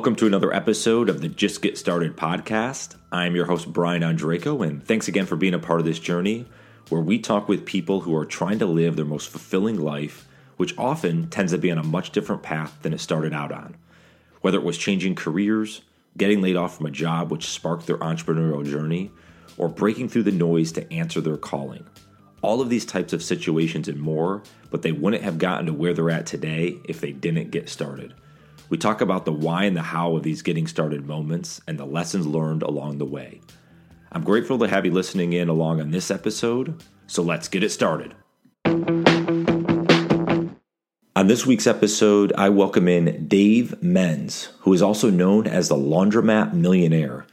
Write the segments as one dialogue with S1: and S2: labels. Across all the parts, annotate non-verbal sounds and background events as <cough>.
S1: Welcome to another episode of the Just Get Started podcast. I'm your host, Brian Andreco, and thanks again for being a part of this journey where we talk with people who are trying to live their most fulfilling life, which often tends to be on a much different path than it started out on. Whether it was changing careers, getting laid off from a job which sparked their entrepreneurial journey, or breaking through the noise to answer their calling. All of these types of situations and more, but they wouldn't have gotten to where they're at today if they didn't get started. We talk about the why and the how of these getting started moments and the lessons learned along the way. I'm grateful to have you listening in along on this episode, so let's get it started. On this week's episode, I welcome in Dave Menz, who is also known as the Laundromat Millionaire.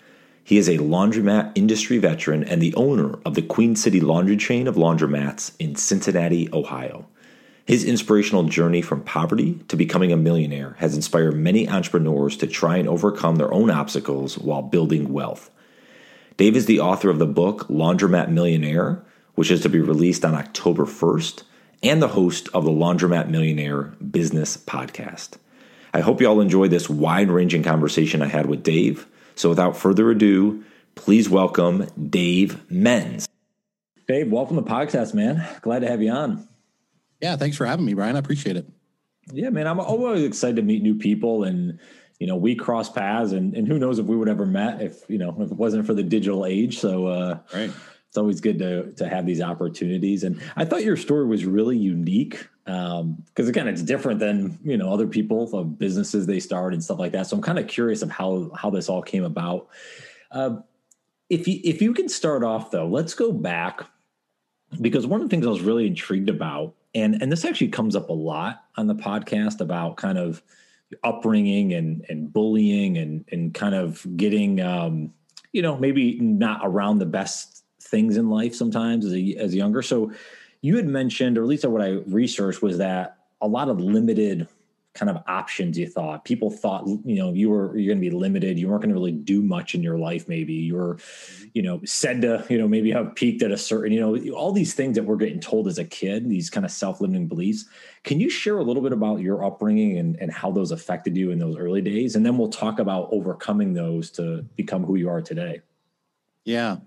S1: He is a laundromat industry veteran and the owner of the Queen City Laundry chain of laundromats in Cincinnati, Ohio. His inspirational journey from poverty to becoming a millionaire has inspired many entrepreneurs to try and overcome their own obstacles while building wealth. Dave is the author of the book Laundromat Millionaire, which is to be released on October 1st, and the host of the Laundromat Millionaire Business Podcast. I hope you all enjoyed this wide ranging conversation I had with Dave. So without further ado, please welcome Dave Menz. Dave, welcome to the podcast, man. Glad to have you on.
S2: Yeah, thanks for having me, Brian. I appreciate it.
S1: Yeah, man, I'm always excited to meet new people and you know, we cross paths and, and who knows if we would ever met if, you know, if it wasn't for the digital age. So uh right. it's always good to to have these opportunities. And I thought your story was really unique. Um, because again, it's different than, you know, other people of businesses they start and stuff like that. So I'm kind of curious of how how this all came about. Uh, if you if you can start off though, let's go back because one of the things I was really intrigued about and and this actually comes up a lot on the podcast about kind of upbringing and and bullying and and kind of getting um, you know maybe not around the best things in life sometimes as a as younger. So you had mentioned, or at least what I researched, was that a lot of limited kind of options you thought? People thought you know you were you're going to be limited. You weren't going to really do much in your life maybe. You were mm-hmm. you know said to you know maybe have peaked at a certain you know all these things that we're getting told as a kid these kind of self-limiting beliefs. Can you share a little bit about your upbringing and, and how those affected you in those early days? And then we'll talk about overcoming those to become who you are today.
S2: Yeah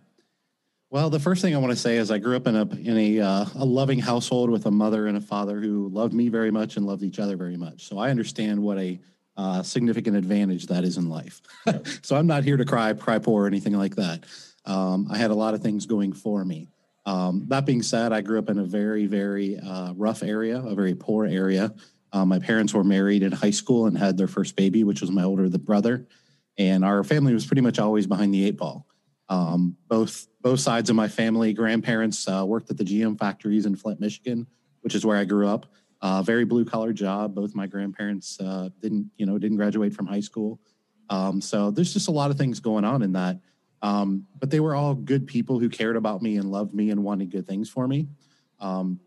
S2: well, the first thing I want to say is I grew up in a in a uh, a loving household with a mother and a father who loved me very much and loved each other very much. So I understand what a uh, significant advantage that is in life. <laughs> so I'm not here to cry, cry poor, or anything like that. Um, I had a lot of things going for me. Um, that being said, I grew up in a very, very uh, rough area, a very poor area. Uh, my parents were married in high school and had their first baby, which was my older brother, and our family was pretty much always behind the eight ball. Um, both both sides of my family, grandparents uh, worked at the GM factories in Flint, Michigan, which is where I grew up. Uh, very blue collar job. Both my grandparents uh, didn't, you know, didn't graduate from high school. Um, so there's just a lot of things going on in that. Um, but they were all good people who cared about me and loved me and wanted good things for me. Um,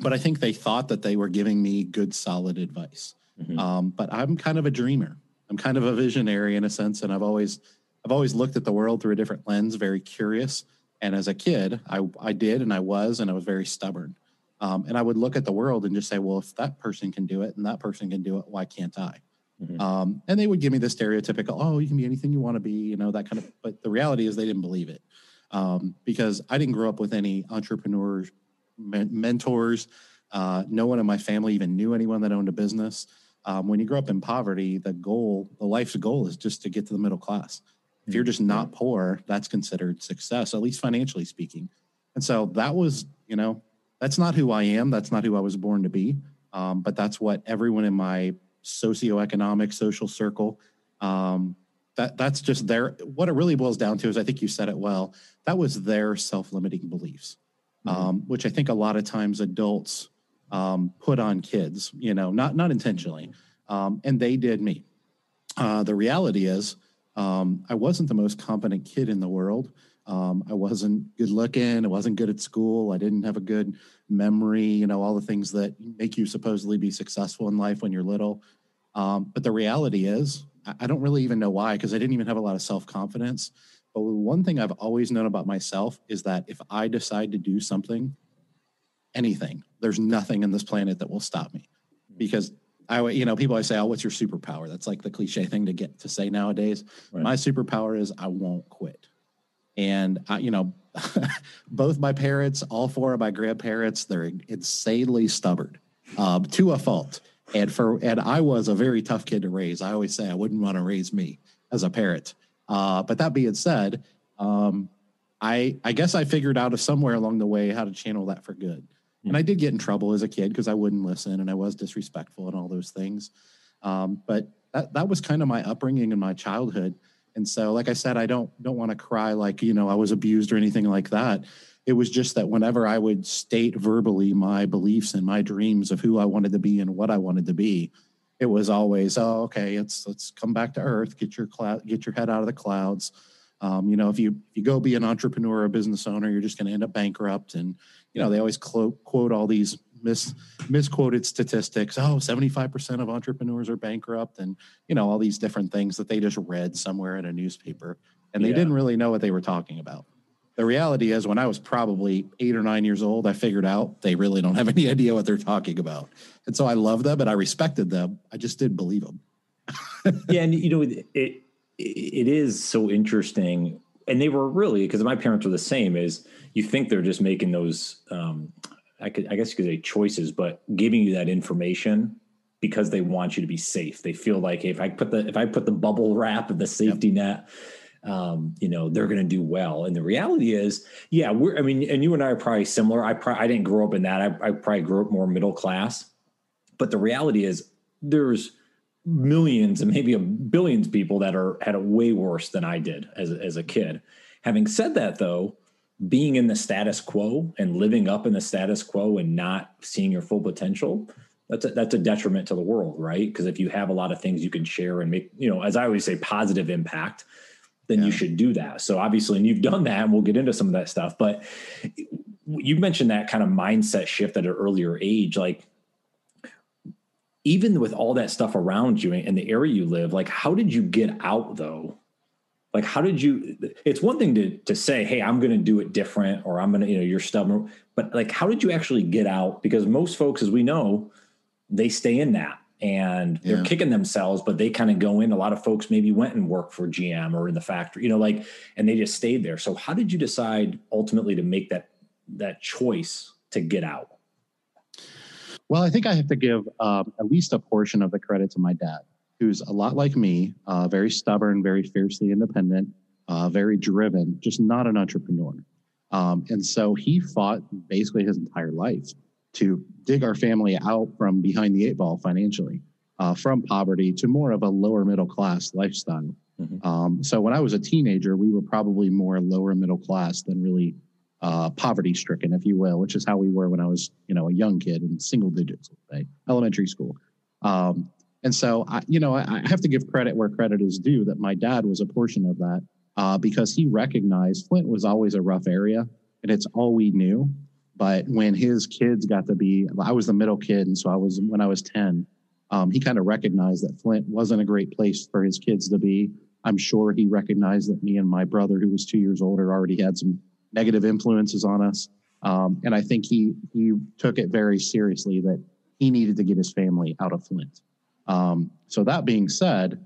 S2: but I think they thought that they were giving me good, solid advice. Mm-hmm. Um, but I'm kind of a dreamer. I'm kind of a visionary in a sense, and I've always I've always looked at the world through a different lens, very curious. And as a kid, I, I did and I was, and I was very stubborn. Um, and I would look at the world and just say, well, if that person can do it and that person can do it, why can't I? Mm-hmm. Um, and they would give me the stereotypical, oh, you can be anything you want to be, you know, that kind of. But the reality is they didn't believe it um, because I didn't grow up with any entrepreneurs, men- mentors. Uh, no one in my family even knew anyone that owned a business. Um, when you grow up in poverty, the goal, the life's goal is just to get to the middle class. If you're just not poor, that's considered success, at least financially speaking. And so that was, you know, that's not who I am. That's not who I was born to be. Um, but that's what everyone in my socioeconomic social circle, um, that that's just their. What it really boils down to is, I think you said it well. That was their self-limiting beliefs, mm-hmm. um, which I think a lot of times adults um, put on kids. You know, not not intentionally, um, and they did me. Uh, the reality is um, I wasn't the most competent kid in the world. Um, I wasn't good looking. I wasn't good at school. I didn't have a good memory, you know, all the things that make you supposedly be successful in life when you're little. Um, but the reality is, I don't really even know why, because I didn't even have a lot of self confidence. But one thing I've always known about myself is that if I decide to do something, anything, there's nothing in this planet that will stop me because I, you know, people always say, "Oh, what's your superpower?" That's like the cliche thing to get to say nowadays. Right. My superpower is I won't quit, and I, you know, <laughs> both my parents, all four of my grandparents, they're insanely stubborn, um, to a fault. And for and I was a very tough kid to raise. I always say I wouldn't want to raise me as a parent. Uh, but that being said, um, I I guess I figured out somewhere along the way how to channel that for good. And I did get in trouble as a kid because I wouldn't listen and I was disrespectful and all those things. Um, but that that was kind of my upbringing in my childhood. And so, like I said, I don't don't want to cry like you know I was abused or anything like that. It was just that whenever I would state verbally my beliefs and my dreams of who I wanted to be and what I wanted to be, it was always, oh, okay, let's let's come back to earth, get your cloud, get your head out of the clouds. Um, you know, if you if you go be an entrepreneur or a business owner, you're just going to end up bankrupt. And you know, they always quote quote all these mis misquoted statistics. Oh, 75% of entrepreneurs are bankrupt, and you know, all these different things that they just read somewhere in a newspaper, and they yeah. didn't really know what they were talking about. The reality is, when I was probably eight or nine years old, I figured out they really don't have any idea what they're talking about, and so I love them and I respected them. I just didn't believe them. <laughs>
S1: yeah, and you know, it it is so interesting and they were really because my parents were the same is you think they're just making those um, I could I guess you could say choices, but giving you that information because they want you to be safe. They feel like hey, if I put the if I put the bubble wrap of the safety yep. net, um, you know, they're going to do well. And the reality is, yeah, we're I mean, and you and I are probably similar. I I didn't grow up in that. I, I probably grew up more middle class, but the reality is there's millions and maybe a billions of people that are had it way worse than I did as as a kid. Having said that, though, being in the status quo and living up in the status quo and not seeing your full potential, that's a, that's a detriment to the world, right? Because if you have a lot of things you can share and make, you know, as I always say, positive impact, then yeah. you should do that. So obviously, and you've done that, and we'll get into some of that stuff. But you mentioned that kind of mindset shift at an earlier age, like even with all that stuff around you and the area you live, like how did you get out though? Like how did you it's one thing to to say, hey, I'm gonna do it different or I'm gonna, you know, you're stubborn, but like how did you actually get out? Because most folks, as we know, they stay in that and they're yeah. kicking themselves, but they kind of go in. A lot of folks maybe went and worked for GM or in the factory, you know, like, and they just stayed there. So how did you decide ultimately to make that that choice to get out?
S2: Well, I think I have to give um, at least a portion of the credit to my dad, who's a lot like me, uh, very stubborn, very fiercely independent, uh, very driven, just not an entrepreneur. Um, and so he fought basically his entire life to dig our family out from behind the eight ball financially, uh, from poverty to more of a lower middle class lifestyle. Mm-hmm. Um, so when I was a teenager, we were probably more lower middle class than really uh, poverty stricken, if you will, which is how we were when I was, you know, a young kid in single digits, right? elementary school. Um, and so, I, you know, I, I, have to give credit where credit is due that my dad was a portion of that uh, because he recognized Flint was always a rough area and it's all we knew. But when his kids got to be, I was the middle kid. And so I was, when I was 10, um, he kind of recognized that Flint wasn't a great place for his kids to be. I'm sure he recognized that me and my brother, who was two years older, already had some negative influences on us. Um, and I think he he took it very seriously that he needed to get his family out of Flint. Um, so that being said,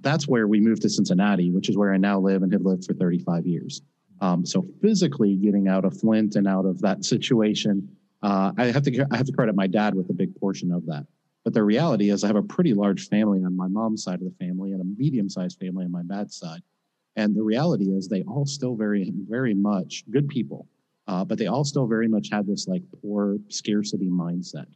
S2: that's where we moved to Cincinnati, which is where I now live and have lived for 35 years. Um, so physically getting out of Flint and out of that situation, uh, I have to I have to credit my dad with a big portion of that. But the reality is, I have a pretty large family on my mom's side of the family and a medium-sized family on my dad's side. And the reality is, they all still very, very much good people, uh, but they all still very much had this like poor scarcity mindset.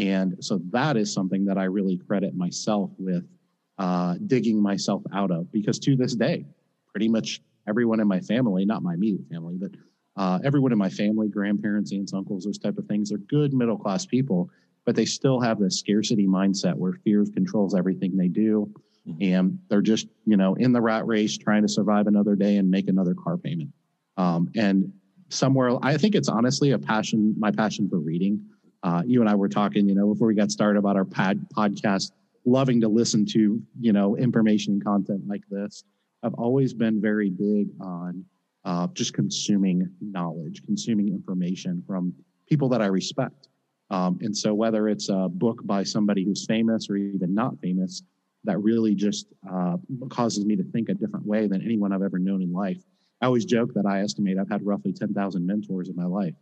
S2: And so that is something that I really credit myself with uh, digging myself out of because to this day, pretty much everyone in my family, not my immediate family, but uh, everyone in my family, grandparents, aunts, uncles, those type of things, are good middle class people, but they still have this scarcity mindset where fear controls everything they do. Mm-hmm. and they're just you know in the rat race trying to survive another day and make another car payment um, and somewhere i think it's honestly a passion my passion for reading uh, you and i were talking you know before we got started about our pod, podcast loving to listen to you know information and content like this. I've always been very big on uh, just consuming knowledge consuming information from people that i respect. Um, and so, whether it's a book by somebody who's famous or even not famous, that really just uh, causes me to think a different way than anyone I've ever known in life. I always joke that I estimate I've had roughly 10,000 mentors in my life,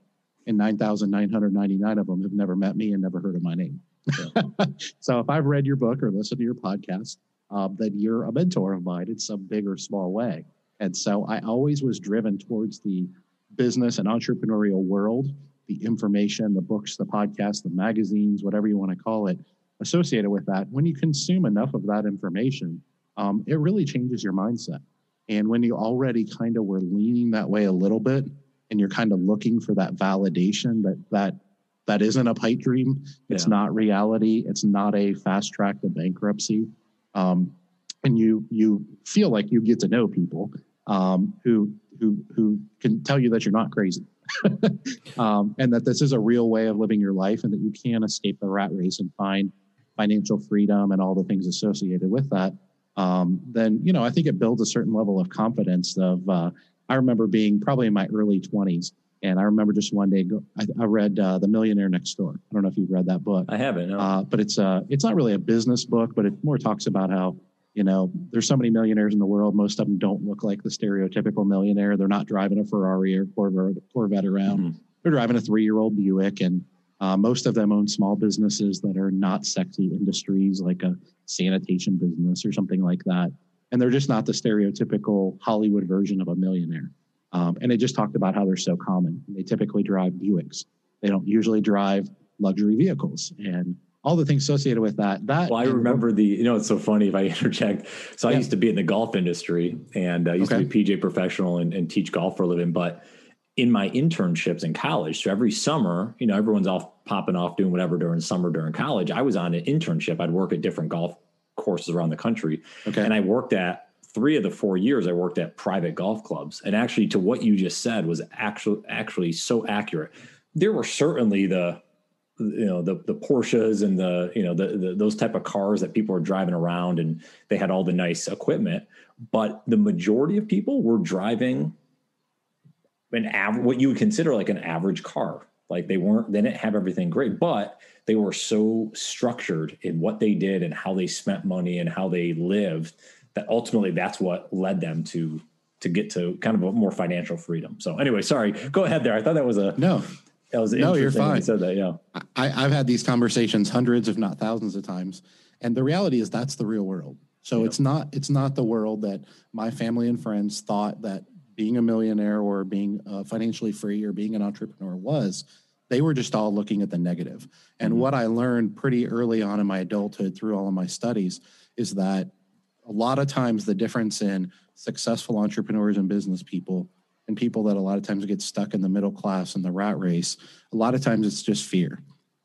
S2: and 9,999 of them have never met me and never heard of my name. Yeah. <laughs> so if I've read your book or listened to your podcast, uh, then you're a mentor of mine in some big or small way. And so I always was driven towards the business and entrepreneurial world, the information, the books, the podcasts, the magazines, whatever you want to call it, associated with that. When you consume enough of that information, um, it really changes your mindset. And when you already kind of were leaning that way a little bit, and you're kind of looking for that validation that that that isn't a pipe dream, it's yeah. not reality, it's not a fast track to bankruptcy, um, and you you feel like you get to know people um, who who who can tell you that you're not crazy. <laughs> um, and that this is a real way of living your life and that you can escape the rat race and find financial freedom and all the things associated with that, um, then you know I think it builds a certain level of confidence. Of uh, I remember being probably in my early 20s, and I remember just one day go, I, I, read uh, The Millionaire Next Door. I don't know if you've read that book.
S1: I haven't, no.
S2: uh, but it's uh, it's not really a business book, but it more talks about how you know there's so many millionaires in the world. Most of them don't look like the stereotypical millionaire. They're not driving a Ferrari or Corvette around. Mm-hmm. They're driving a three year old Buick and uh, most of them own small businesses that are not sexy industries like a sanitation business or something like that. And they're just not the stereotypical Hollywood version of a millionaire. Um, and they just talked about how they're so common. They typically drive Buicks. They don't usually drive luxury vehicles and all the things associated with that. That
S1: well, I remember the. You know, it's so funny if I <laughs> interject. So yeah. I used to be in the golf industry, and I used okay. to be PGA professional and, and teach golf for a living. But in my internships in college. So every summer, you know, everyone's off popping off doing whatever during summer during college. I was on an internship. I'd work at different golf courses around the country. Okay. And I worked at three of the four years I worked at private golf clubs. And actually to what you just said was actually actually so accurate. There were certainly the you know the the Porsches and the you know the, the those type of cars that people were driving around and they had all the nice equipment but the majority of people were driving an average what you would consider like an average car like they weren't they didn't have everything great but they were so structured in what they did and how they spent money and how they lived that ultimately that's what led them to to get to kind of a more financial freedom. So anyway sorry. Go ahead there. I thought that was a
S2: no.
S1: that was
S2: no you're fine
S1: you said that yeah.
S2: I, i've had these conversations hundreds if not thousands of times and the reality is that's the real world. So yeah. it's not it's not the world that my family and friends thought that being a millionaire or being uh, financially free or being an entrepreneur was they were just all looking at the negative and mm-hmm. what i learned pretty early on in my adulthood through all of my studies is that a lot of times the difference in successful entrepreneurs and business people and people that a lot of times get stuck in the middle class and the rat race a lot of times it's just fear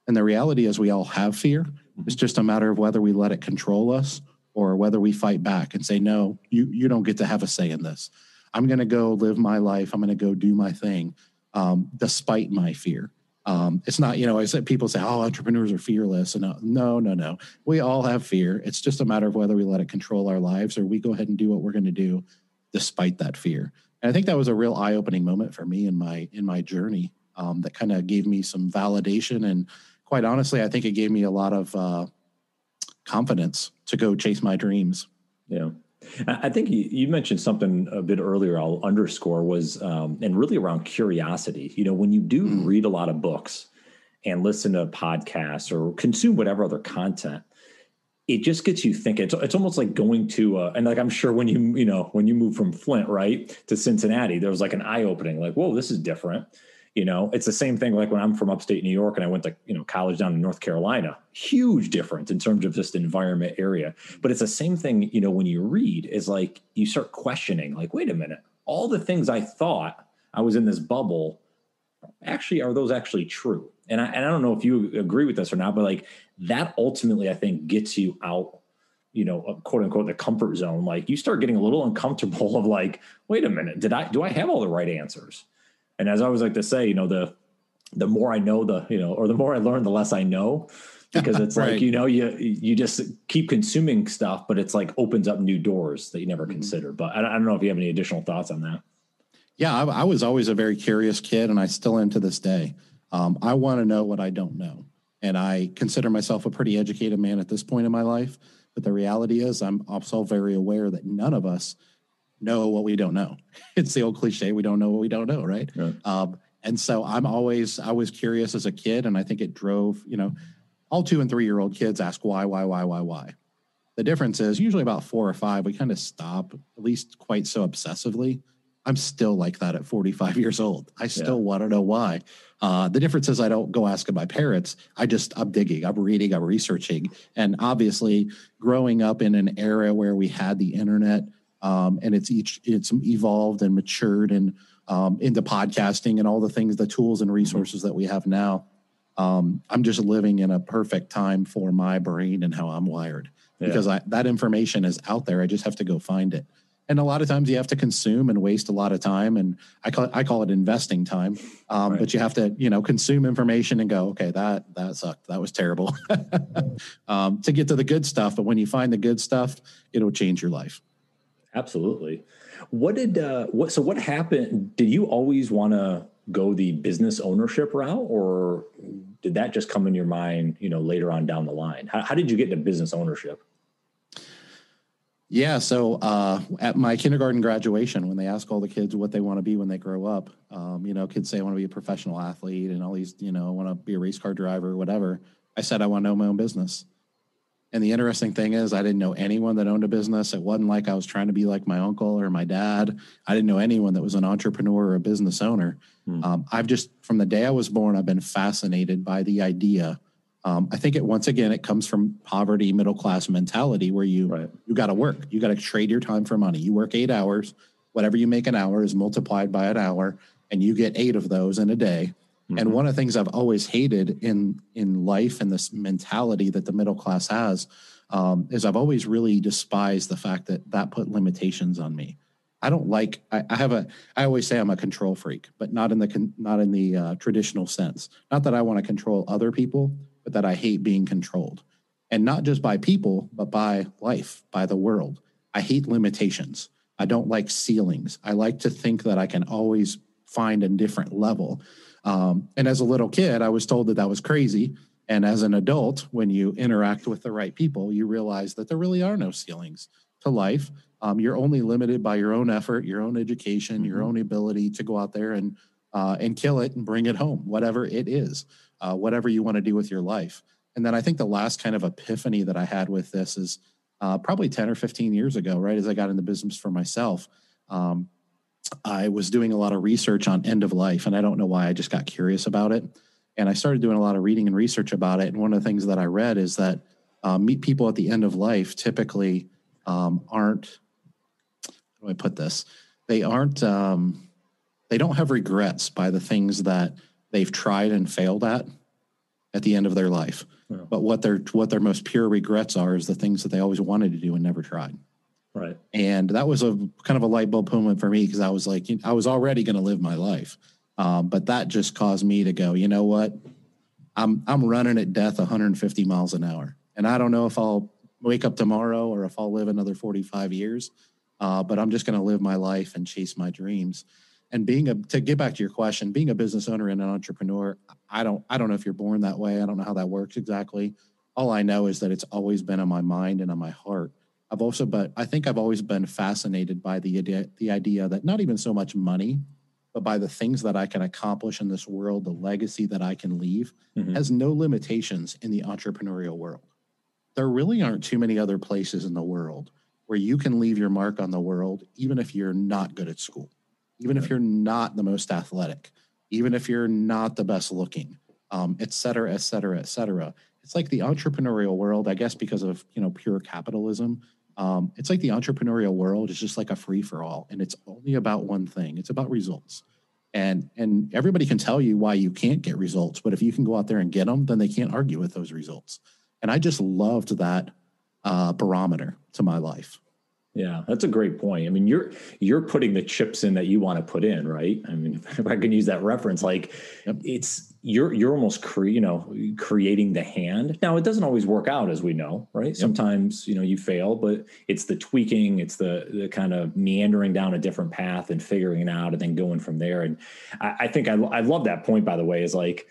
S2: and the reality is we all have fear mm-hmm. it's just a matter of whether we let it control us or whether we fight back and say no you you don't get to have a say in this I'm going to go live my life. I'm going to go do my thing, um, despite my fear. Um, it's not, you know, I said people say, oh, entrepreneurs are fearless. And uh, no, no, no. We all have fear. It's just a matter of whether we let it control our lives or we go ahead and do what we're going to do despite that fear. And I think that was a real eye opening moment for me in my, in my journey um, that kind of gave me some validation. And quite honestly, I think it gave me a lot of uh, confidence to go chase my dreams.
S1: Yeah. I think you mentioned something a bit earlier. I'll underscore was, um, and really around curiosity. You know, when you do mm. read a lot of books and listen to podcasts or consume whatever other content, it just gets you thinking. It's, it's almost like going to, uh, and like I'm sure when you you know when you move from Flint right to Cincinnati, there was like an eye opening. Like, whoa, this is different. You know, it's the same thing like when I'm from upstate New York and I went to, you know, college down in North Carolina. Huge difference in terms of just environment area. But it's the same thing, you know, when you read is like you start questioning, like, wait a minute, all the things I thought I was in this bubble, actually, are those actually true? And I, and I don't know if you agree with this or not, but like that ultimately, I think, gets you out you know, quote unquote, the comfort zone. Like you start getting a little uncomfortable <laughs> of like, wait a minute, did I do I have all the right answers? And as I always like to say, you know, the the more I know, the you know, or the more I learn, the less I know. Because it's <laughs> right. like you know, you you just keep consuming stuff, but it's like opens up new doors that you never mm-hmm. considered. But I, I, don't know if you have any additional thoughts on that.
S2: Yeah, I, I was always a very curious kid, and I still am to this day. Um, I want to know what I don't know. And I consider myself a pretty educated man at this point in my life. But the reality is, I'm also very aware that none of us know what we don't know. <laughs> It's the old cliche: we don't know what we don't know, right? right. Um, and so I'm always I was curious as a kid, and I think it drove you know all two and three year old kids ask why, why, why, why, why. The difference is usually about four or five, we kind of stop, at least quite so obsessively. I'm still like that at 45 years old. I still yeah. want to know why. Uh, the difference is I don't go asking my parents. I just, I'm digging, I'm reading, I'm researching. And obviously, growing up in an era where we had the internet um, and it's each, it's evolved and matured and um, into podcasting and all the things, the tools and mm-hmm. resources that we have now. Um, I'm just living in a perfect time for my brain and how I'm wired yeah. because I, that information is out there. I just have to go find it. And a lot of times you have to consume and waste a lot of time. And I call it, I call it investing time. Um, right. But you have to, you know, consume information and go, okay, that, that sucked. That was terrible <laughs> um, to get to the good stuff. But when you find the good stuff, it'll change your life.
S1: Absolutely. What did, uh, what, so what happened? Did you always want to go the business ownership route or did that just come in your mind, you know, later on down the line? How, how did you get into business ownership?
S2: Yeah, so uh, at my kindergarten graduation, when they ask all the kids what they want to be when they grow up, um, you know, kids say I want to be a professional athlete and all these, you know, I want to be a race car driver or whatever. I said I want to own my own business. And the interesting thing is, I didn't know anyone that owned a business. It wasn't like I was trying to be like my uncle or my dad. I didn't know anyone that was an entrepreneur or a business owner. Hmm. Um, I've just, from the day I was born, I've been fascinated by the idea. Um, I think it once again it comes from poverty, middle class mentality, where you right. you got to work, you got to trade your time for money. You work eight hours, whatever you make an hour is multiplied by an hour, and you get eight of those in a day. Mm-hmm. And one of the things I've always hated in in life and this mentality that the middle class has um, is I've always really despised the fact that that put limitations on me. I don't like. I, I have a. I always say I'm a control freak, but not in the not in the uh, traditional sense. Not that I want to control other people, but that I hate being controlled, and not just by people, but by life, by the world. I hate limitations. I don't like ceilings. I like to think that I can always find a different level. Um, and as a little kid, I was told that that was crazy. And as an adult, when you interact with the right people, you realize that there really are no ceilings to life. Um, you're only limited by your own effort, your own education, mm-hmm. your own ability to go out there and uh, and kill it and bring it home, whatever it is, uh, whatever you want to do with your life. And then I think the last kind of epiphany that I had with this is uh, probably 10 or 15 years ago, right as I got into business for myself. Um, I was doing a lot of research on end of life, and I don't know why. I just got curious about it, and I started doing a lot of reading and research about it. And one of the things that I read is that uh, meet people at the end of life typically um, aren't. How do I put this? They aren't. Um, they don't have regrets by the things that they've tried and failed at at the end of their life. Yeah. But what their what their most pure regrets are is the things that they always wanted to do and never tried.
S1: Right.
S2: And that was a kind of a light bulb moment for me because I was like, I was already going to live my life. Um, but that just caused me to go, you know what? I'm I'm running at death 150 miles an hour. And I don't know if I'll wake up tomorrow or if I'll live another 45 years. Uh, but I'm just going to live my life and chase my dreams. And being a to get back to your question, being a business owner and an entrepreneur, I don't I don't know if you're born that way. I don't know how that works exactly. All I know is that it's always been on my mind and on my heart. I've also, but I think I've always been fascinated by the idea, the idea that not even so much money, but by the things that I can accomplish in this world, the legacy that I can leave mm-hmm. has no limitations in the entrepreneurial world. There really aren't too many other places in the world where you can leave your mark on the world, even if you're not good at school, even right. if you're not the most athletic, even if you're not the best looking, um, et cetera, et cetera, et cetera. It's like the entrepreneurial world, I guess, because of you know pure capitalism um, it's like the entrepreneurial world is just like a free for all, and it's only about one thing. It's about results, and and everybody can tell you why you can't get results, but if you can go out there and get them, then they can't argue with those results. And I just loved that uh, barometer to my life.
S1: Yeah, that's a great point. I mean, you're you're putting the chips in that you want to put in, right? I mean, <laughs> if I can use that reference, like yep. it's you're you're almost cre- you know creating the hand. Now, it doesn't always work out, as we know, right? Yep. Sometimes you know you fail, but it's the tweaking, it's the the kind of meandering down a different path and figuring it out, and then going from there. And I, I think I I love that point. By the way, is like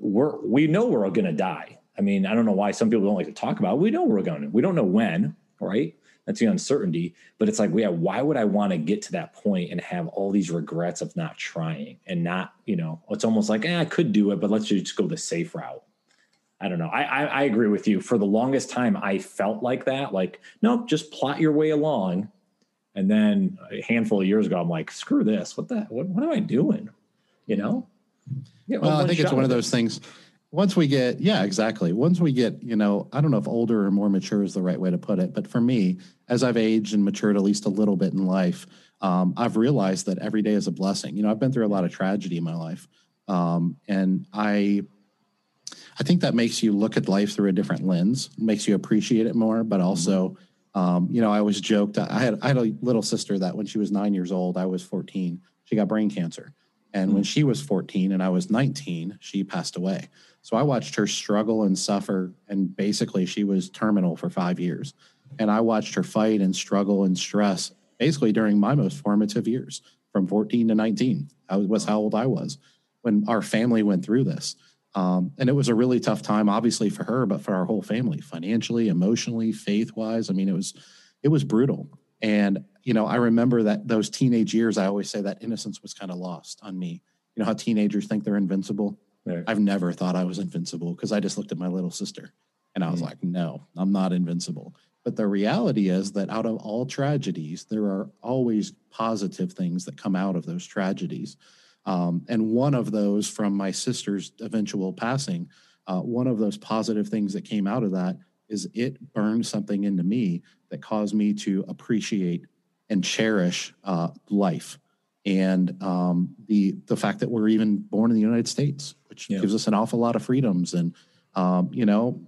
S1: we're we know we're going to die. I mean, I don't know why some people don't like to talk about. It. We know we're going to. We don't know when, right? That's the uncertainty. But it's like, yeah, why would I want to get to that point and have all these regrets of not trying and not, you know, it's almost like, eh, I could do it, but let's just go the safe route. I don't know. I, I, I agree with you. For the longest time, I felt like that. Like, nope, just plot your way along. And then a handful of years ago, I'm like, screw this. What the what, what am I doing? You know?
S2: Yeah, well, I think it's one of those things. Once we get, yeah, exactly. Once we get, you know, I don't know if older or more mature is the right way to put it, but for me, as I've aged and matured at least a little bit in life, um, I've realized that every day is a blessing. You know, I've been through a lot of tragedy in my life, um, and I I think that makes you look at life through a different lens, makes you appreciate it more, but also, um, you know, I always joked. I had I had a little sister that when she was nine years old, I was 14. She got brain cancer, and mm-hmm. when she was 14 and I was 19, she passed away. So I watched her struggle and suffer, and basically she was terminal for five years. And I watched her fight and struggle and stress basically during my most formative years, from 14 to 19. I was how old I was when our family went through this. Um, and it was a really tough time, obviously for her, but for our whole family, financially, emotionally, faith wise. I mean, it was it was brutal. And you know, I remember that those teenage years. I always say that innocence was kind of lost on me. You know how teenagers think they're invincible. Right. I've never thought I was invincible because I just looked at my little sister and I was mm-hmm. like, no, I'm not invincible. But the reality is that out of all tragedies, there are always positive things that come out of those tragedies. Um, and one of those from my sister's eventual passing, uh, one of those positive things that came out of that is it burned something into me that caused me to appreciate and cherish uh, life and um, the the fact that we're even born in the United States, which yeah. gives us an awful lot of freedoms, and um, you know,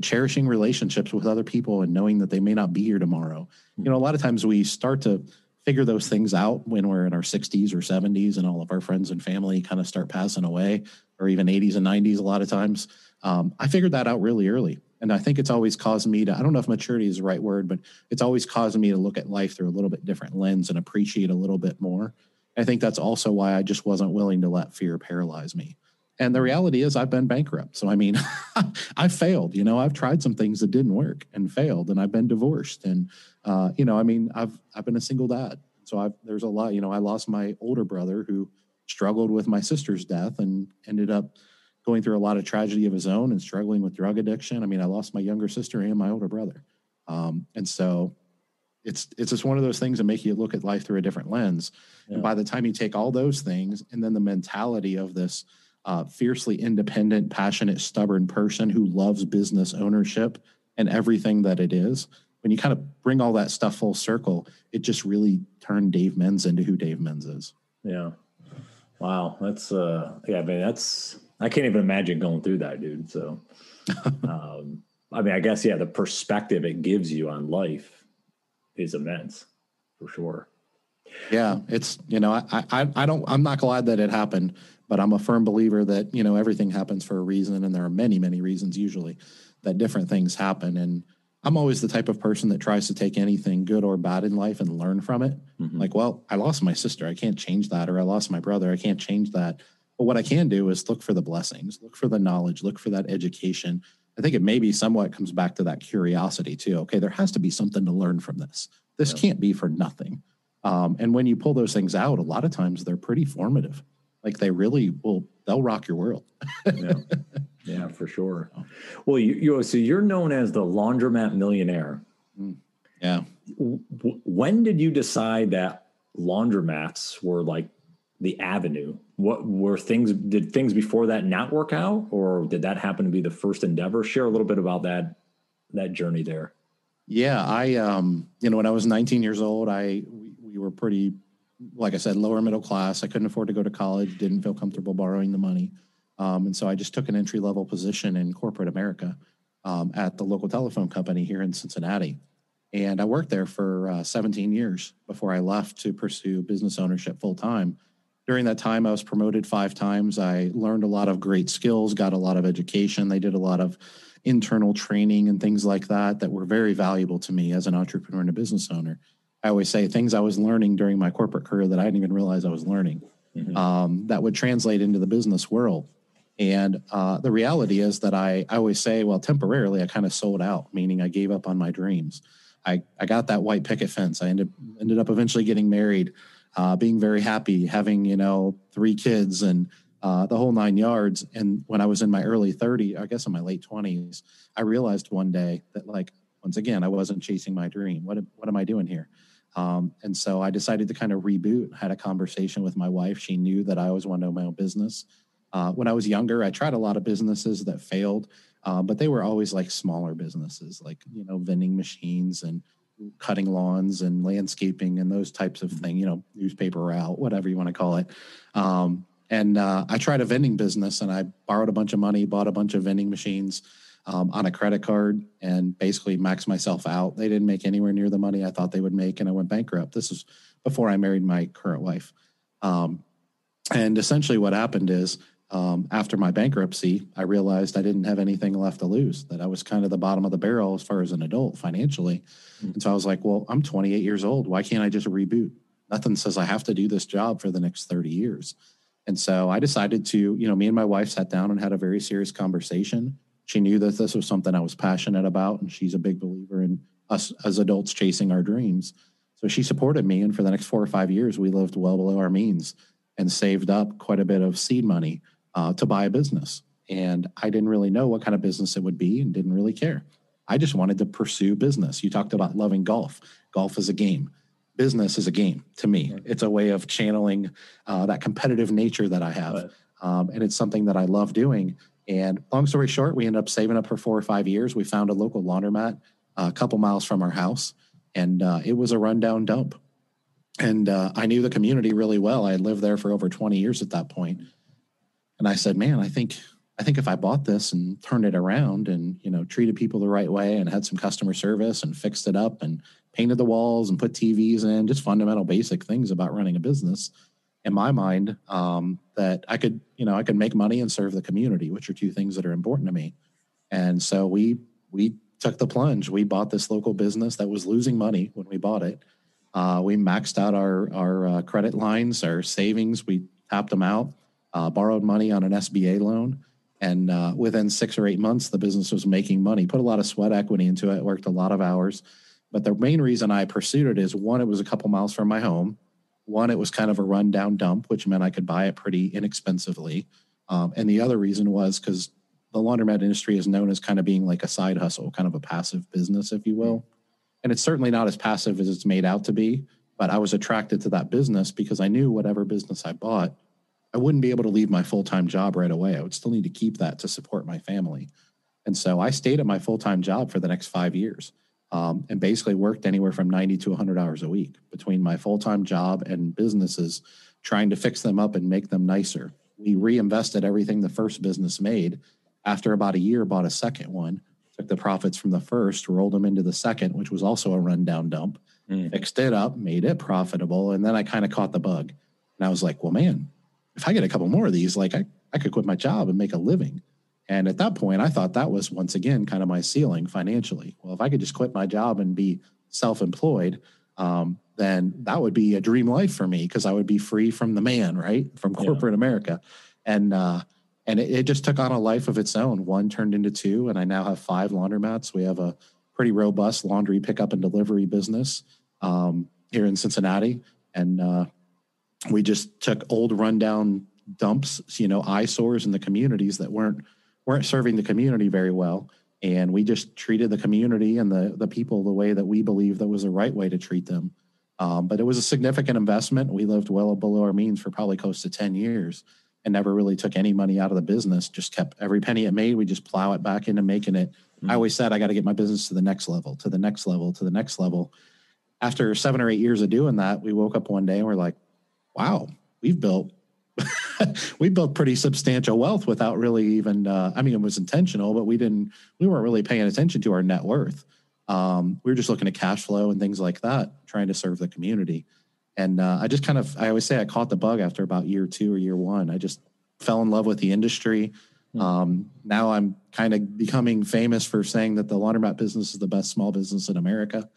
S2: cherishing relationships with other people and knowing that they may not be here tomorrow. Mm-hmm. You know, a lot of times we start to figure those things out when we're in our 60s or 70s and all of our friends and family kind of start passing away or even 80s and 90s a lot of times um, i figured that out really early and i think it's always caused me to i don't know if maturity is the right word but it's always caused me to look at life through a little bit different lens and appreciate a little bit more. I think that's also why i just wasn't willing to let fear paralyze me. And the reality is i've been bankrupt. So i mean <laughs> i failed you know i've tried some things that didn't work and failed and i've been divorced. And uh, you know, I mean, I've I've been a single dad, so I've there's a lot. You know, I lost my older brother who struggled with my sister's death and ended up going through a lot of tragedy of his own and struggling with drug addiction. I mean, I lost my younger sister and my older brother, um, and so it's it's just one of those things that make you look at life through a different lens. Yeah. And by the time you take all those things and then the mentality of this uh, fiercely independent, passionate, stubborn person who loves business ownership and everything that it is, when you kind of bring all that stuff full circle, it just really turned Dave Menz into who Dave Menz is.
S1: Yeah. Wow. That's uh yeah, I mean that's I can't even imagine going through that, dude. So <laughs> um I mean I guess yeah, the perspective it gives you on life is immense for sure.
S2: Yeah, it's you know, I I I don't I'm not glad that it happened, but I'm a firm believer that, you know, everything happens for a reason and there are many, many reasons usually that different things happen and I'm always the type of person that tries to take anything good or bad in life and learn from it. Mm-hmm. Like, well, I lost my sister. I can't change that. Or I lost my brother. I can't change that. But what I can do is look for the blessings, look for the knowledge, look for that education. I think it maybe somewhat comes back to that curiosity too. Okay, there has to be something to learn from this. This yeah. can't be for nothing. Um, and when you pull those things out, a lot of times they're pretty formative. Like they really will, they'll rock your world.
S1: yeah. <laughs> Yeah, for sure. Well, you, you so you're known as the laundromat millionaire.
S2: Mm, yeah.
S1: when did you decide that laundromats were like the avenue? What were things? Did things before that not work out, or did that happen to be the first endeavor? Share a little bit about that that journey there.
S2: Yeah, I um, you know, when I was 19 years old, I we, we were pretty, like I said, lower middle class. I couldn't afford to go to college. Didn't feel comfortable borrowing the money. Um, and so I just took an entry level position in corporate America um, at the local telephone company here in Cincinnati. And I worked there for uh, 17 years before I left to pursue business ownership full time. During that time, I was promoted five times. I learned a lot of great skills, got a lot of education. They did a lot of internal training and things like that that were very valuable to me as an entrepreneur and a business owner. I always say things I was learning during my corporate career that I didn't even realize I was learning mm-hmm. um, that would translate into the business world. And uh, the reality is that I, I always say, well, temporarily, I kind of sold out, meaning I gave up on my dreams. I, I got that white picket fence. I ended ended up eventually getting married, uh, being very happy, having you know three kids and uh, the whole nine yards. And when I was in my early 30s, I guess in my late 20s, I realized one day that like once again I wasn't chasing my dream. What what am I doing here? Um, and so I decided to kind of reboot. Had a conversation with my wife. She knew that I always wanted to own my own business. Uh, when I was younger, I tried a lot of businesses that failed, uh, but they were always like smaller businesses, like you know vending machines and cutting lawns and landscaping and those types of thing, You know, newspaper route, whatever you want to call it. Um, and uh, I tried a vending business, and I borrowed a bunch of money, bought a bunch of vending machines um, on a credit card, and basically maxed myself out. They didn't make anywhere near the money I thought they would make, and I went bankrupt. This is before I married my current wife. Um, and essentially, what happened is um, after my bankruptcy, I realized I didn't have anything left to lose, that I was kind of the bottom of the barrel as far as an adult financially. Mm-hmm. And so I was like, well, I'm 28 years old. Why can't I just reboot? Nothing says I have to do this job for the next 30 years. And so I decided to, you know, me and my wife sat down and had a very serious conversation. She knew that this was something I was passionate about, and she's a big believer in us as adults chasing our dreams. So she supported me. And for the next four or five years, we lived well below our means and saved up quite a bit of seed money uh, to buy a business. And I didn't really know what kind of business it would be and didn't really care. I just wanted to pursue business. You talked about loving golf. Golf is a game. Business is a game to me. It's a way of channeling uh, that competitive nature that I have. Right. Um, and it's something that I love doing. And long story short, we ended up saving up for four or five years. We found a local laundromat uh, a couple miles from our house, and uh, it was a rundown dump. And uh, I knew the community really well. I had lived there for over 20 years at that point. And I said, man, I think I think if I bought this and turned it around and you know treated people the right way and had some customer service and fixed it up and painted the walls and put TVs in, just fundamental basic things about running a business, in my mind, um, that I could you know I could make money and serve the community, which are two things that are important to me. And so we we took the plunge. We bought this local business that was losing money when we bought it. Uh, we maxed out our our uh, credit lines, our savings. We tapped them out uh, borrowed money on an SBA loan. And uh, within six or eight months, the business was making money, put a lot of sweat equity into it, worked a lot of hours. But the main reason I pursued it is one, it was a couple miles from my home. One, it was kind of a rundown dump, which meant I could buy it pretty inexpensively. Um, and the other reason was because the laundromat industry is known as kind of being like a side hustle, kind of a passive business, if you will. And it's certainly not as passive as it's made out to be. But I was attracted to that business because I knew whatever business I bought, I wouldn't be able to leave my full time job right away. I would still need to keep that to support my family. And so I stayed at my full time job for the next five years um, and basically worked anywhere from 90 to 100 hours a week between my full time job and businesses, trying to fix them up and make them nicer. We reinvested everything the first business made. After about a year, bought a second one, took the profits from the first, rolled them into the second, which was also a rundown dump, mm. fixed it up, made it profitable. And then I kind of caught the bug. And I was like, well, man, if I get a couple more of these, like I, I could quit my job and make a living. And at that point, I thought that was once again kind of my ceiling financially. Well, if I could just quit my job and be self employed, um, then that would be a dream life for me because I would be free from the man, right? From corporate yeah. America. And, uh, and it, it, just took on a life of its own. One turned into two, and I now have five laundromats. We have a pretty robust laundry pickup and delivery business um, here in Cincinnati. And uh, we just took old rundown dumps, you know, eyesores in the communities that weren't weren't serving the community very well. And we just treated the community and the the people the way that we believed that was the right way to treat them. Um, but it was a significant investment. We lived well below our means for probably close to 10 years and never really took any money out of the business. Just kept every penny it made, we just plow it back into making it. Mm-hmm. I always said I got to get my business to the next level, to the next level, to the next level. After seven or eight years of doing that, we woke up one day and we're like, wow, we've built <laughs> we built pretty substantial wealth without really even uh, i mean it was intentional but we didn't we weren't really paying attention to our net worth. Um, we were just looking at cash flow and things like that trying to serve the community. And uh, i just kind of i always say i caught the bug after about year two or year one. I just fell in love with the industry. Hmm. um, now i'm kind of becoming famous for saying that the laundromat business is the best small business in america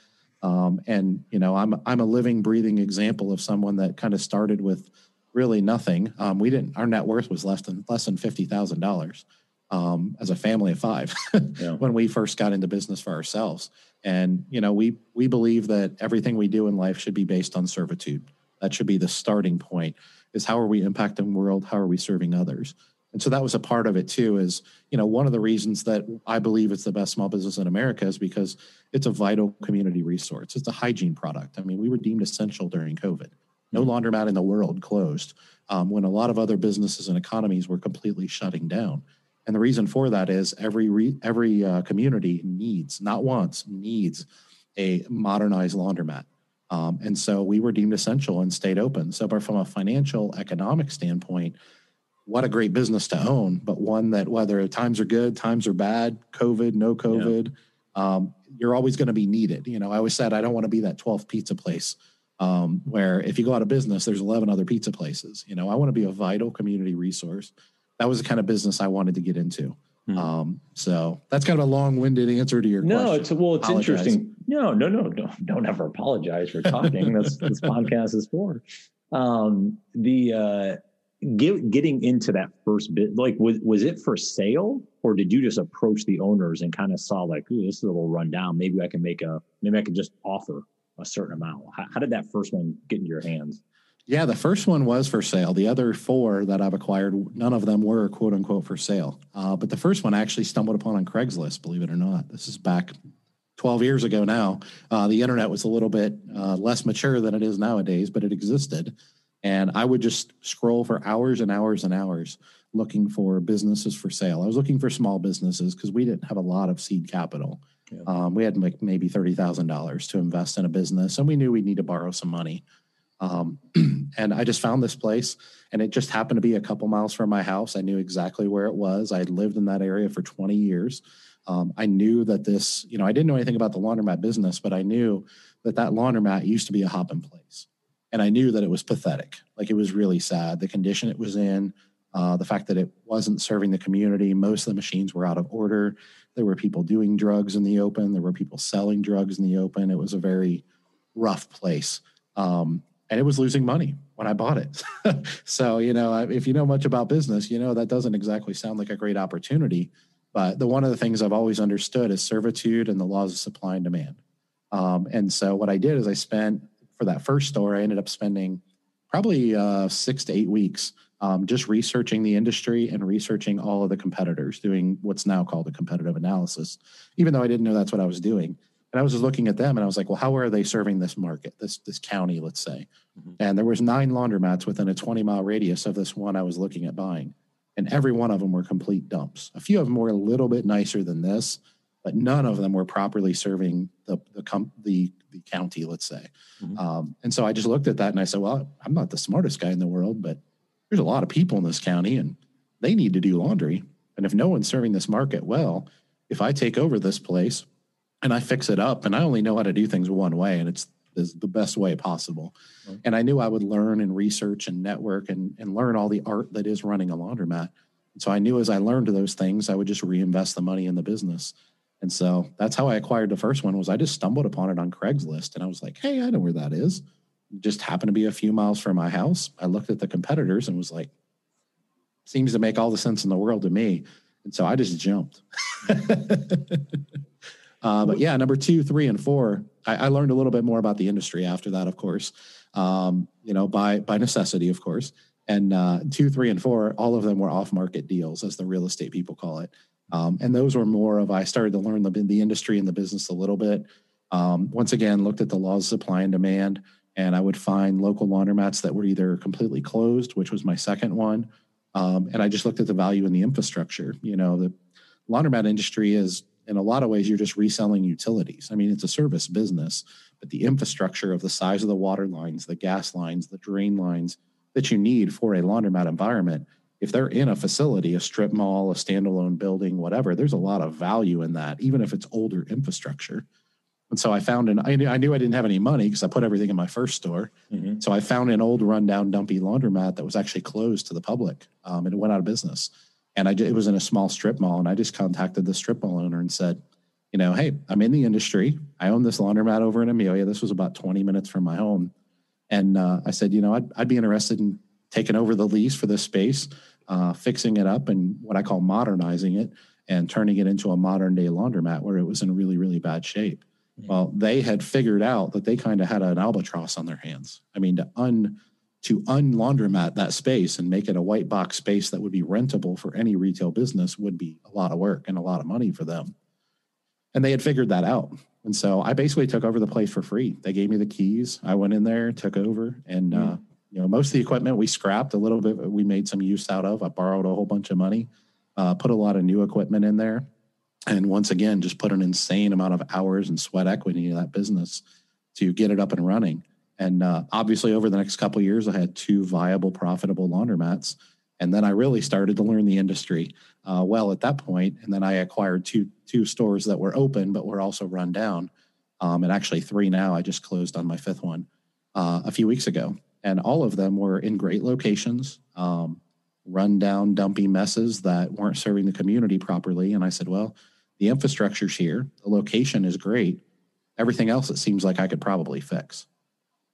S2: um, and you know, I'm I'm a living, breathing example of someone that kind of started with really nothing. Um, we didn't. Our net worth was less than less than fifty thousand dollars um, as a family of five <laughs> yeah. when we first got into business for ourselves. And you know, we we believe that everything we do in life should be based on servitude. That should be the starting point. Is how are we impacting the world? How are we serving others? And so that was a part of it too. Is you know one of the reasons that I believe it's the best small business in America is because it's a vital community resource. It's a hygiene product. I mean, we were deemed essential during COVID. No laundromat in the world closed um, when a lot of other businesses and economies were completely shutting down. And the reason for that is every re, every uh, community needs, not wants, needs a modernized laundromat. Um, and so we were deemed essential and stayed open. So, but from a financial economic standpoint, what a great business to own, but one that whether times are good, times are bad, COVID, no COVID, yeah. um, you're always going to be needed. You know, I always said I don't want to be that 12th pizza place um, where if you go out of business, there's 11 other pizza places. You know, I want to be a vital community resource. That was the kind of business I wanted to get into. Hmm. Um, so that's kind of a long-winded answer to your
S1: no,
S2: question.
S1: it's well, it's Apologize. interesting. No, no, no, no, don't ever apologize for talking. that's this <laughs> podcast is for. Um, the uh, get, getting into that first bit, like was was it for sale, or did you just approach the owners and kind of saw like, Ooh, this is a little rundown. Maybe I can make a, maybe I can just offer a certain amount. How, how did that first one get into your hands?
S2: Yeah, the first one was for sale. The other four that I've acquired, none of them were quote unquote for sale. Uh, but the first one I actually stumbled upon on Craigslist, believe it or not. This is back 12 years ago now. Uh, the internet was a little bit uh, less mature than it is nowadays, but it existed. And I would just scroll for hours and hours and hours looking for businesses for sale. I was looking for small businesses because we didn't have a lot of seed capital. Yeah. Um, we had like maybe $30,000 to invest in a business, and we knew we'd need to borrow some money. Um, <clears throat> and I just found this place, and it just happened to be a couple miles from my house. I knew exactly where it was. I had lived in that area for 20 years. Um, I knew that this, you know, I didn't know anything about the laundromat business, but I knew that that laundromat used to be a hopping place. And I knew that it was pathetic. Like it was really sad. The condition it was in, uh, the fact that it wasn't serving the community. Most of the machines were out of order. There were people doing drugs in the open. There were people selling drugs in the open. It was a very rough place. Um, and it was losing money when I bought it. <laughs> so, you know, if you know much about business, you know that doesn't exactly sound like a great opportunity. But the one of the things I've always understood is servitude and the laws of supply and demand. Um, and so what I did is I spent for that first store, I ended up spending probably uh, six to eight weeks um, just researching the industry and researching all of the competitors, doing what's now called a competitive analysis, even though I didn't know that's what I was doing. And I was just looking at them and I was like, well, how are they serving this market, this this county, let's say? Mm-hmm. And there was nine laundromats within a 20 mile radius of this one I was looking at buying. And every one of them were complete dumps. A few of them were a little bit nicer than this, but none of them were properly serving the the com- the, the county, let's say. Mm-hmm. Um, and so I just looked at that and I said, well, I'm not the smartest guy in the world, but there's a lot of people in this county and they need to do laundry. And if no one's serving this market well, if I take over this place and I fix it up, and I only know how to do things one way, and it's is the best way possible. Mm-hmm. And I knew I would learn and research and network and, and learn all the art that is running a laundromat. And so I knew as I learned those things, I would just reinvest the money in the business. And so that's how I acquired the first one was I just stumbled upon it on Craigslist and I was like, hey, I know where that is. Just happened to be a few miles from my house. I looked at the competitors and was like, seems to make all the sense in the world to me. And so I just jumped. <laughs> uh, but yeah, number two, three, and four, I, I, learned a little bit more about the industry after that, of course. Um, you know, by by necessity, of course. And uh, two, three, and four, all of them were off-market deals, as the real estate people call it. Um, and those were more of I started to learn the, the industry and the business a little bit. Um, once again, looked at the laws of supply and demand, and I would find local laundromats that were either completely closed, which was my second one, um, and I just looked at the value in the infrastructure. You know, the laundromat industry is in a lot of ways you're just reselling utilities. I mean, it's a service business, but the infrastructure of the size of the water lines, the gas lines, the drain lines that you need for a laundromat environment, if they're in a facility, a strip mall, a standalone building, whatever, there's a lot of value in that, even if it's older infrastructure. And so I found an, I knew I, knew I didn't have any money because I put everything in my first store. Mm-hmm. So I found an old rundown dumpy laundromat that was actually closed to the public um, and it went out of business. And I, it was in a small strip mall. And I just contacted the strip mall owner and said, you know, hey, I'm in the industry. I own this laundromat over in Amelia. This was about 20 minutes from my home. And uh, I said, you know, I'd, I'd be interested in taking over the lease for this space, uh, fixing it up and what I call modernizing it and turning it into a modern day laundromat where it was in really, really bad shape. Mm-hmm. Well, they had figured out that they kind of had an albatross on their hands. I mean, to un to unlaundromat that space and make it a white box space that would be rentable for any retail business would be a lot of work and a lot of money for them. And they had figured that out. And so I basically took over the place for free. They gave me the keys. I went in there, took over, and mm. uh, you know most of the equipment we scrapped a little bit. We made some use out of. I borrowed a whole bunch of money, uh, put a lot of new equipment in there, and once again just put an insane amount of hours and sweat equity in that business to get it up and running. And uh, obviously, over the next couple years, I had two viable, profitable laundromats. And then I really started to learn the industry uh, well at that point. And then I acquired two two stores that were open but were also run down, um, and actually three now. I just closed on my fifth one uh, a few weeks ago, and all of them were in great locations, um, run down, dumpy messes that weren't serving the community properly. And I said, well, the infrastructure's here, the location is great. Everything else, it seems like I could probably fix.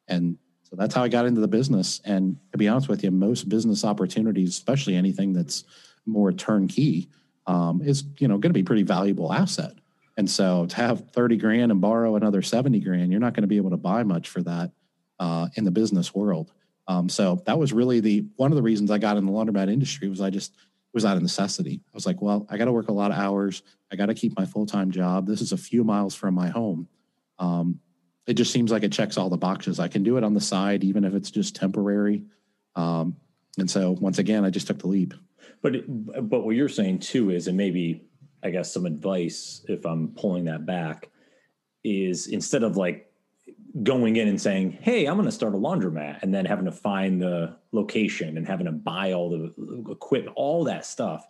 S2: And so that's how I got into the business. And to be honest with you, most business opportunities, especially anything that's more turnkey, um, is you know going to be pretty valuable asset. And so to have 30 grand and borrow another 70 grand, you're not going to be able to buy much for that uh, in the business world. Um, so that was really the one of the reasons I got in the laundromat industry was I just was out of necessity. I was like, well, I got to work a lot of hours. I got to keep my full time job. This is a few miles from my home. Um, it just seems like it checks all the boxes. I can do it on the side, even if it's just temporary. Um, and so once again, I just took the leap.
S1: But but what you're saying too is, and maybe I guess some advice if I'm pulling that back, is instead of like going in and saying, "Hey, I'm going to start a laundromat," and then having to find the location and having to buy all the equipment, all that stuff.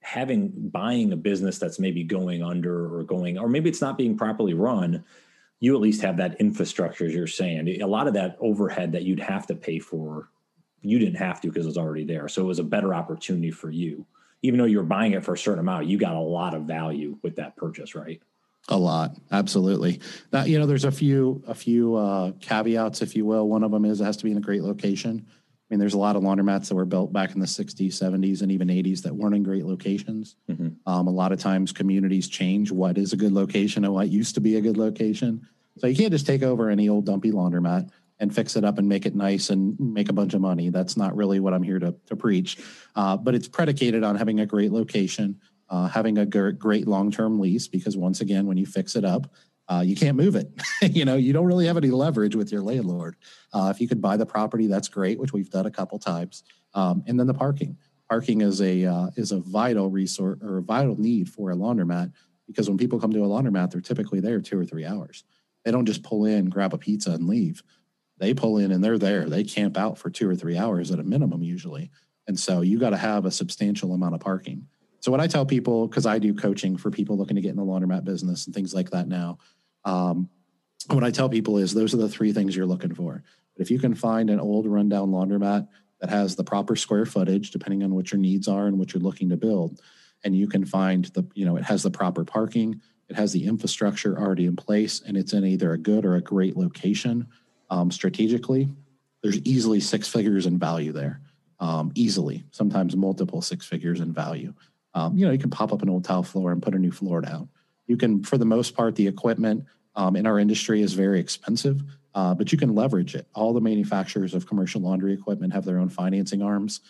S1: Having buying a business that's maybe going under or going or maybe it's not being properly run you at least have that infrastructure as you're saying. A lot of that overhead that you'd have to pay for you didn't have to because it was already there. So it was a better opportunity for you. Even though you were buying it for a certain amount you got a lot of value with that purchase right
S2: a lot absolutely now you know there's a few a few uh, caveats if you will one of them is it has to be in a great location I mean, there's a lot of laundromats that were built back in the 60s, 70s, and even 80s that weren't in great locations. Mm-hmm. Um, a lot of times communities change what is a good location and what used to be a good location. So you can't just take over any old dumpy laundromat and fix it up and make it nice and make a bunch of money. That's not really what I'm here to, to preach. Uh, but it's predicated on having a great location, uh, having a great long term lease, because once again, when you fix it up, uh, you can't move it. <laughs> you know, you don't really have any leverage with your landlord. Uh, if you could buy the property, that's great, which we've done a couple times. Um, and then the parking. Parking is a uh, is a vital resource or a vital need for a laundromat because when people come to a laundromat, they're typically there two or three hours. They don't just pull in, grab a pizza, and leave. They pull in and they're there. They camp out for two or three hours at a minimum usually. And so you got to have a substantial amount of parking. So what I tell people, because I do coaching for people looking to get in the laundromat business and things like that now, um, what I tell people is those are the three things you're looking for. But if you can find an old rundown laundromat that has the proper square footage, depending on what your needs are and what you're looking to build, and you can find the, you know, it has the proper parking, it has the infrastructure already in place, and it's in either a good or a great location um, strategically, there's easily six figures in value there. Um, easily, sometimes multiple six figures in value. Um, you know, you can pop up an old tile floor and put a new floor down. You can, for the most part, the equipment um, in our industry is very expensive, uh, but you can leverage it. All the manufacturers of commercial laundry equipment have their own financing arms.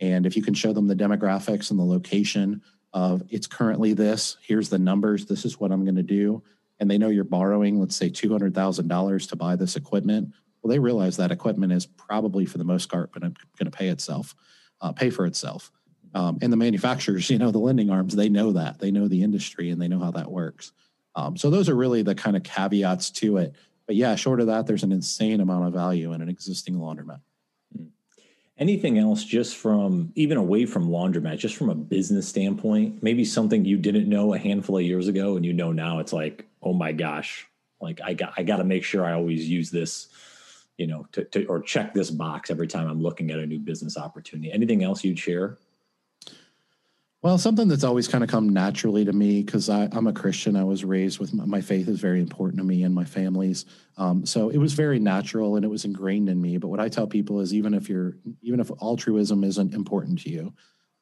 S2: And if you can show them the demographics and the location of it's currently this, here's the numbers, this is what I'm going to do, and they know you're borrowing, let's say $200,000 to buy this equipment, well, they realize that equipment is probably for the most part going to pay itself, uh, pay for itself. Um, and the manufacturers, <laughs> you know, the lending arms, they know that. They know the industry and they know how that works. Um, so those are really the kind of caveats to it. But yeah, short of that, there's an insane amount of value in an existing laundromat. Hmm.
S1: Anything else just from even away from laundromat, just from a business standpoint, maybe something you didn't know a handful of years ago and you know now it's like, oh my gosh, like I got I got to make sure I always use this, you know, to, to or check this box every time I'm looking at a new business opportunity. Anything else you'd share?
S2: Well, something that's always kind of come naturally to me because I'm a Christian. I was raised with my, my, faith is very important to me and my family's. Um, so it was very natural and it was ingrained in me. But what I tell people is even if you're even if altruism isn't important to you,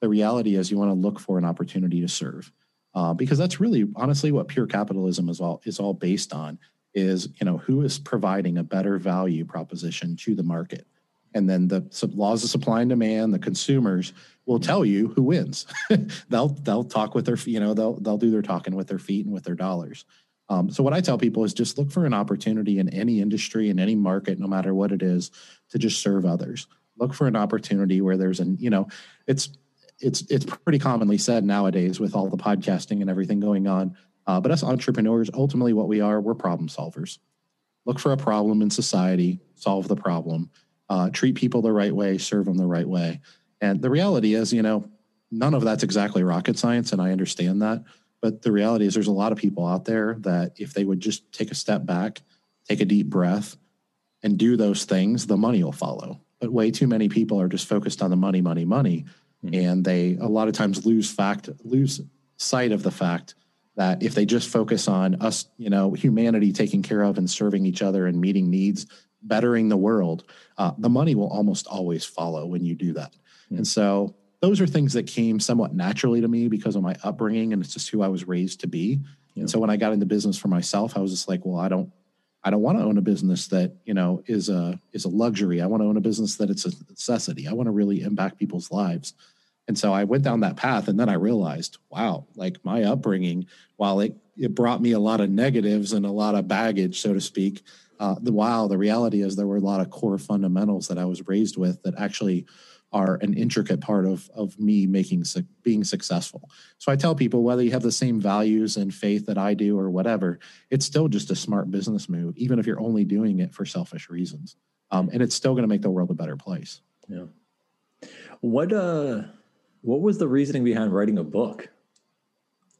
S2: the reality is you want to look for an opportunity to serve. Uh, because that's really honestly what pure capitalism is all is all based on is you know who is providing a better value proposition to the market and then the laws of supply and demand the consumers will tell you who wins. <laughs> They'll they'll talk with their you know they'll they'll do their talking with their feet and with their dollars. Um, so what i tell people is just look for an opportunity in any industry in any market no matter what it is to just serve others. Look for an opportunity where there's an you know it's it's it's pretty commonly said nowadays with all the podcasting and everything going on uh, but us entrepreneurs, ultimately, what we are, we're problem solvers. Look for a problem in society, solve the problem, uh, treat people the right way, serve them the right way. And the reality is, you know, none of that's exactly rocket science, and I understand that. But the reality is, there's a lot of people out there that if they would just take a step back, take a deep breath, and do those things, the money will follow. But way too many people are just focused on the money, money, money, mm-hmm. and they a lot of times lose fact, lose sight of the fact that if they just focus on us, you know, humanity taking care of and serving each other and meeting needs, bettering the world, uh, the money will almost always follow when you do that. Mm-hmm. And so those are things that came somewhat naturally to me because of my upbringing and it's just who I was raised to be. Yeah. And so when I got into business for myself, I was just like, well, I don't I don't want to own a business that, you know, is a is a luxury. I want to own a business that it's a necessity. I want to really impact people's lives. And so I went down that path and then I realized, wow, like my upbringing, while it, it brought me a lot of negatives and a lot of baggage, so to speak, uh, the wow, the reality is there were a lot of core fundamentals that I was raised with that actually are an intricate part of, of me making being successful. So I tell people whether you have the same values and faith that I do or whatever, it's still just a smart business move, even if you're only doing it for selfish reasons. Um, and it's still going to make the world a better place.
S1: Yeah. What uh what was the reasoning behind writing a book?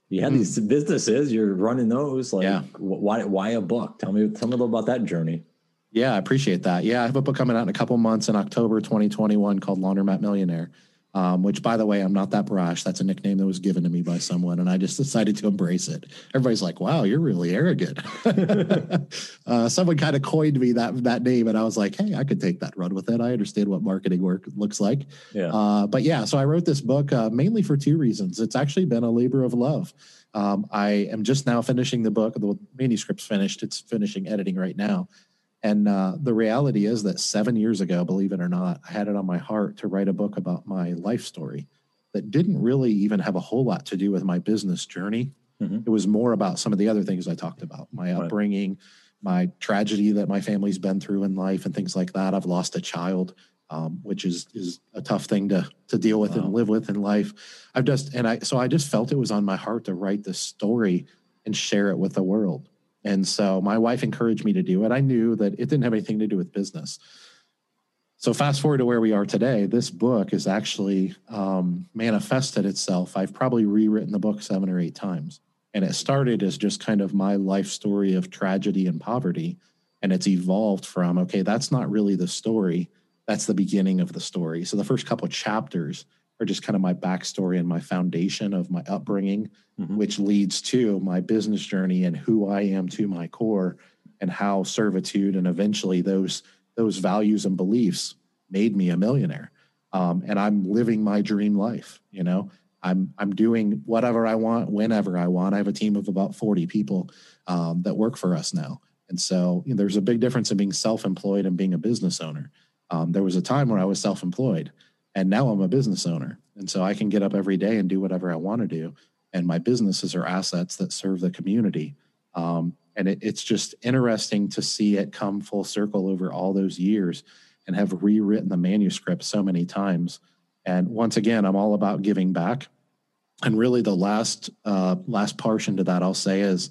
S1: You had mm. these businesses, you're running those. Like, yeah. why why a book? Tell me tell me a little about that journey.
S2: Yeah, I appreciate that. Yeah, I have a book coming out in a couple months in October 2021 called Laundromat Millionaire um, which by the way, I'm not that brash. That's a nickname that was given to me by someone, and I just decided to embrace it. Everybody's like, "Wow, you're really arrogant." <laughs> uh, someone kind of coined me that that name, and I was like, "Hey, I could take that run with it. I understand what marketing work looks like." Yeah. Uh, but yeah, so I wrote this book uh, mainly for two reasons. It's actually been a labor of love. Um, I am just now finishing the book. The manuscript's finished. It's finishing editing right now. And uh, the reality is that seven years ago, believe it or not, I had it on my heart to write a book about my life story that didn't really even have a whole lot to do with my business journey. Mm-hmm. It was more about some of the other things I talked about my right. upbringing, my tragedy that my family's been through in life, and things like that. I've lost a child. Um, which is is a tough thing to to deal with wow. and live with in life. I've just and I so I just felt it was on my heart to write this story and share it with the world. And so my wife encouraged me to do it. I knew that it didn't have anything to do with business. So fast forward to where we are today, this book has actually um, manifested itself. I've probably rewritten the book seven or eight times. And it started as just kind of my life story of tragedy and poverty. And it's evolved from, okay, that's not really the story. That's the beginning of the story. So the first couple chapters are just kind of my backstory and my foundation of my upbringing, mm-hmm. which leads to my business journey and who I am to my core and how servitude and eventually those those values and beliefs made me a millionaire. Um, and I'm living my dream life. You know, I'm I'm doing whatever I want whenever I want. I have a team of about 40 people um, that work for us now. And so you know, there's a big difference in being self-employed and being a business owner. Um, there was a time where I was self-employed and now I'm a business owner. And so I can get up every day and do whatever I want to do. And my businesses are assets that serve the community. Um, and it, it's just interesting to see it come full circle over all those years and have rewritten the manuscript so many times. And once again, I'm all about giving back. And really, the last uh, last portion to that I'll say is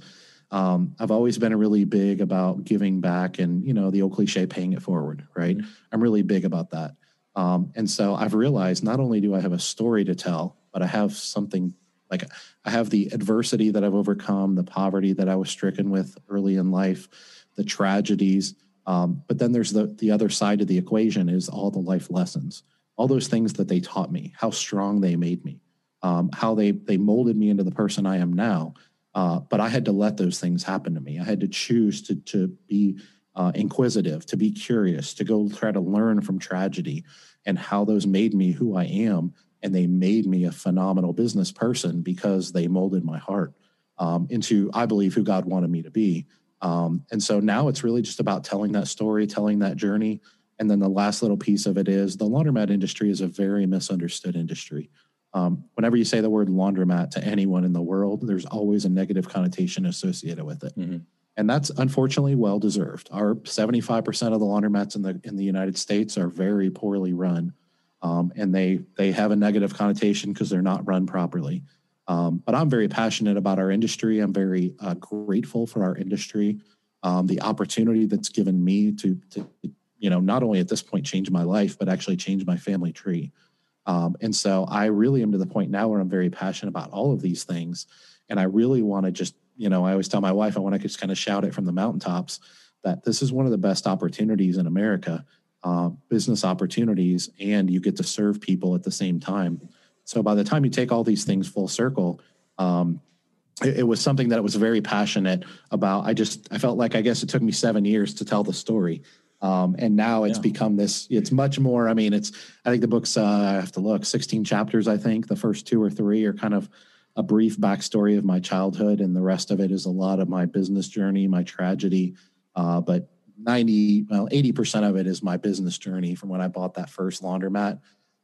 S2: um, I've always been really big about giving back, and you know the old cliche, paying it forward. Right? Mm-hmm. I'm really big about that. Um, and so I've realized not only do I have a story to tell, but I have something like I have the adversity that I've overcome, the poverty that I was stricken with early in life, the tragedies. Um, but then there's the the other side of the equation is all the life lessons, all those things that they taught me, how strong they made me, um, how they they molded me into the person I am now. Uh, but I had to let those things happen to me. I had to choose to to be uh, inquisitive, to be curious, to go try to learn from tragedy and how those made me who I am. And they made me a phenomenal business person because they molded my heart um, into, I believe, who God wanted me to be. Um, and so now it's really just about telling that story, telling that journey. And then the last little piece of it is the laundromat industry is a very misunderstood industry. Um, whenever you say the word laundromat to anyone in the world, there's always a negative connotation associated with it. Mm-hmm and that's unfortunately well deserved. Our 75% of the laundromats in the in the United States are very poorly run, um, and they they have a negative connotation because they're not run properly. Um, but I'm very passionate about our industry. I'm very uh, grateful for our industry, um, the opportunity that's given me to to you know not only at this point change my life, but actually change my family tree. Um, and so I really am to the point now where I'm very passionate about all of these things, and I really want to just you know, I always tell my wife I want to just kind of shout it from the mountaintops that this is one of the best opportunities in America, uh, business opportunities, and you get to serve people at the same time. So by the time you take all these things full circle, um, it, it, was something that I was very passionate about. I just I felt like I guess it took me seven years to tell the story. Um, and now it's yeah. become this it's much more i mean it's i think the book's uh, i have to look 16 chapters i think the first two or three are kind of a brief backstory of my childhood, and the rest of it is a lot of my business journey, my tragedy. Uh, but 90, well, 80% of it is my business journey from when I bought that first laundromat.